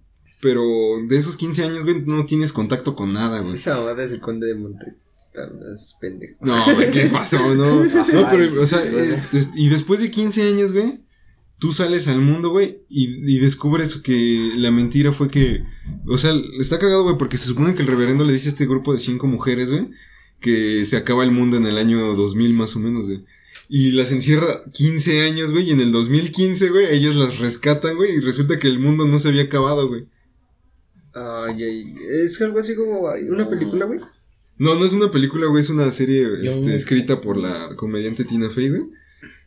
pero de esos 15 años, güey, no tienes contacto con nada, güey. Esa mamada es el conde de Monte. Está más pendejo. No, güey, ¿qué pasó? No, no, pero, o sea, eh, y después de 15 años, güey, tú sales al mundo, güey, y, y descubres que la mentira fue que, o sea, está cagado, güey, porque se supone que el reverendo le dice a este grupo de cinco mujeres, güey, que se acaba el mundo en el año 2000 más o menos, güey. Y las encierra 15 años, güey, y en el 2015, güey, ellas las rescatan, güey, y resulta que el mundo no se había acabado, güey. Ay, ay. Es algo así como una película, güey. No, no es una película, güey, es una serie este, escrita por la comediante Tina Fey, güey.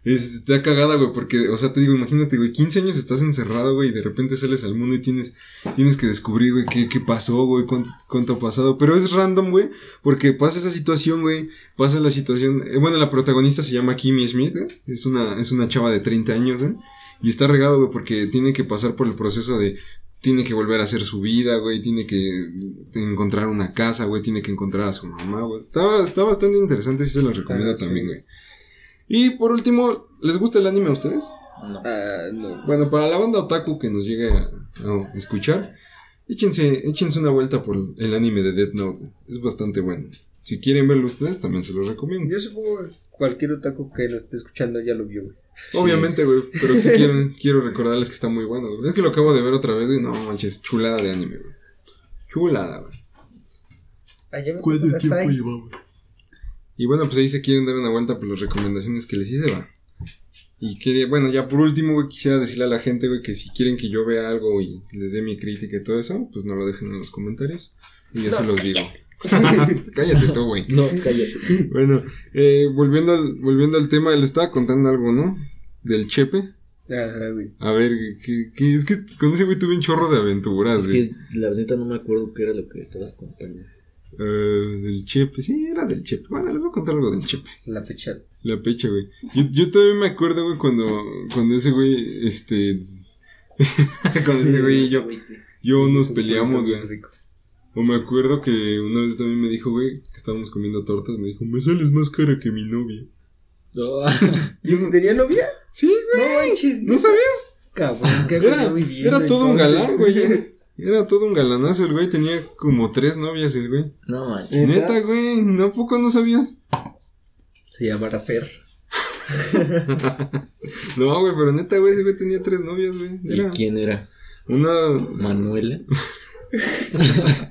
Es, está cagada, güey, porque, o sea, te digo, imagínate, güey, 15 años estás encerrado, güey, y de repente sales al mundo y tienes, tienes que descubrir, güey, qué, qué pasó, güey, cuánto, cuánto ha pasado. Pero es random, güey, porque pasa esa situación, güey, pasa la situación. eh, bueno, la protagonista se llama Kimmy Smith, güey, Es una, es una chava de 30 años, güey. Y está regado, güey, porque tiene que pasar por el proceso de. Tiene que volver a hacer su vida, güey. Tiene que encontrar una casa, güey. Tiene que encontrar a su mamá, güey. Está, está bastante interesante, sí se los recomiendo sí. también, güey. Y por último, ¿les gusta el anime a ustedes? No. Ah, no. Bueno, para la banda otaku que nos llegue a, a escuchar, échense, échense una vuelta por el anime de Death Note. güey. Es bastante bueno. Si quieren verlo ustedes, también se los recomiendo. Yo supongo que cualquier otaku que lo esté escuchando ya lo vio, güey. Obviamente, güey, pero si quieren, quiero recordarles que está muy bueno. güey. Es que lo acabo de ver otra vez, güey. No manches, chulada de anime, güey. Chulada, güey. Me ¿Cuánto tiempo hay. llevamos? Y bueno, pues ahí se quieren dar una vuelta por las recomendaciones que les hice, va. Y quería, bueno, ya por último, güey, quisiera decirle a la gente, güey, que si quieren que yo vea algo y les dé mi crítica y todo eso, pues no lo dejen en los comentarios. Y yo se los digo. Cállate tú, güey. No, cállate. Bueno, eh, volviendo, al, volviendo al tema, le estaba contando algo, ¿no? Del Chepe. Ajá, güey. A ver, que, que- es que con ese güey tuve un chorro de aventuras, Es güey. que la neta no me acuerdo qué era lo que estabas contando. Eh, del Chepe, sí, era del Chepe. Bueno, les voy a contar algo del Chepe. La fecha. La pecha, güey. Yo, yo todavía me acuerdo, güey, cuando, cuando ese güey, este... cuando ese güey y yo, yo nos peleamos, güey. O me acuerdo que una vez también me dijo, güey, que estábamos comiendo tortas, me dijo, me sales más cara que mi novia. No. ¿Tenía novia? Sí, güey. No manches. ¿No sabías? Cabrón, ¿qué Era, era todo un galán, güey. Era, todo un galanazo el güey. Tenía como tres novias el güey. No manches. ¿Neta? Güey. ¿No a poco no sabías? Se llamará Fer. No, güey, pero neta, güey, ese güey tenía tres novias, güey. ¿Y quién era? una... ¿Manuela?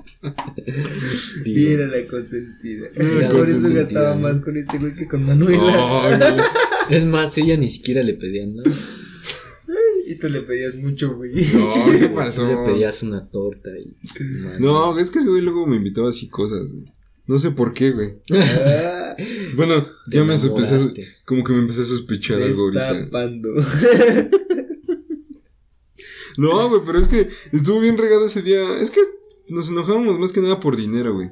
Era la consentida. Era Por la eso consentida, gastaba ¿no? más con este güey que con Manuela. Güey. Es más, ella ni siquiera le pedía nada. Y tú le pedías mucho, güey. No, ¿qué Tú pasó? Le pedías una torta y. No, es que ese güey luego me invitaba así cosas, güey. No sé por qué, güey. Ah, Bueno, Te ya me empecé a, como que me empecé a sospechar algo ahorita. Destapando. No, güey, pero es que estuvo bien regado ese día. Es que nos enojábamos más que nada por dinero, güey.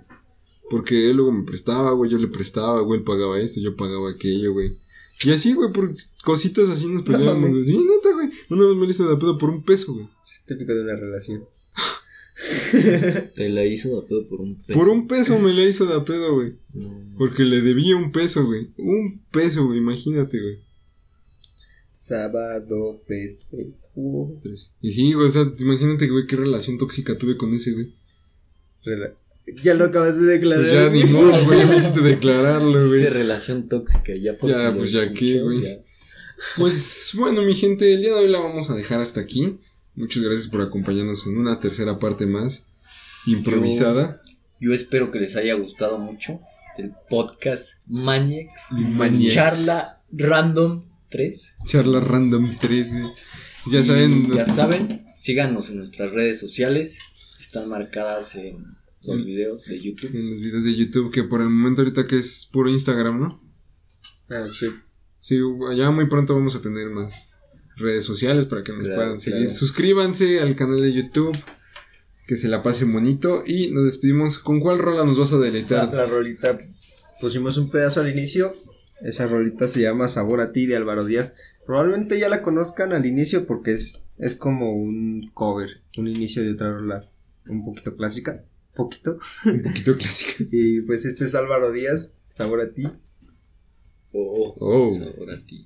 Porque él luego me prestaba, güey, yo le prestaba, güey, él pagaba esto, yo pagaba aquello, güey. Y así, güey, por cositas así nos peleábamos, güey. Sí, neta, güey. Una vez me lo hizo de pedo por un peso, güey. Es típico de una relación. Te la hizo de pedo por un peso. Por un peso me la hizo de pedo, güey. No. Porque le debía un peso, güey. Un peso, güey, imagínate, güey. Sábado, perfecto. Y sí, güey, o sea, imagínate, güey, qué relación tóxica tuve con ese, güey. Rela- Ya lo acabas de declarar. Pues ya ni modo, güey, ya me hiciste declararlo, güey. Dice relación tóxica, ya por Ya, si pues, ya qué, güey. Pues bueno, mi gente, el día de hoy la vamos a dejar hasta aquí. Muchas gracias por acompañarnos en una tercera parte más improvisada. Yo espero que les haya gustado mucho el podcast Maniacs. Maniacs. Charla Random 3. Charla Random 13. Ya Y saben, Ya saben, síganos en nuestras redes sociales. Están marcadas en los Mm. videos de YouTube. en los videos de YouTube, que por el momento ahorita que es puro Instagram, ¿no? Ah, sí. Sí, ya muy pronto vamos a tener más redes sociales para que nos Claro, puedan seguir. claro. Suscríbanse al canal de YouTube. Que se la pasen bonito. Y nos despedimos. ¿Con cuál rola nos vas a La, deleitar? la rolita. Pusimos un pedazo al inicio. Esa rolita se llama Sabor a ti de Álvaro Díaz. Probablemente ya la conozcan al inicio porque es, es como un cover, un inicio de otra rola un poquito clásica. Poquito. Un poquito clásica. Y pues este es Álvaro Díaz, Sabor a ti. Oh, Oh. sabor a ti.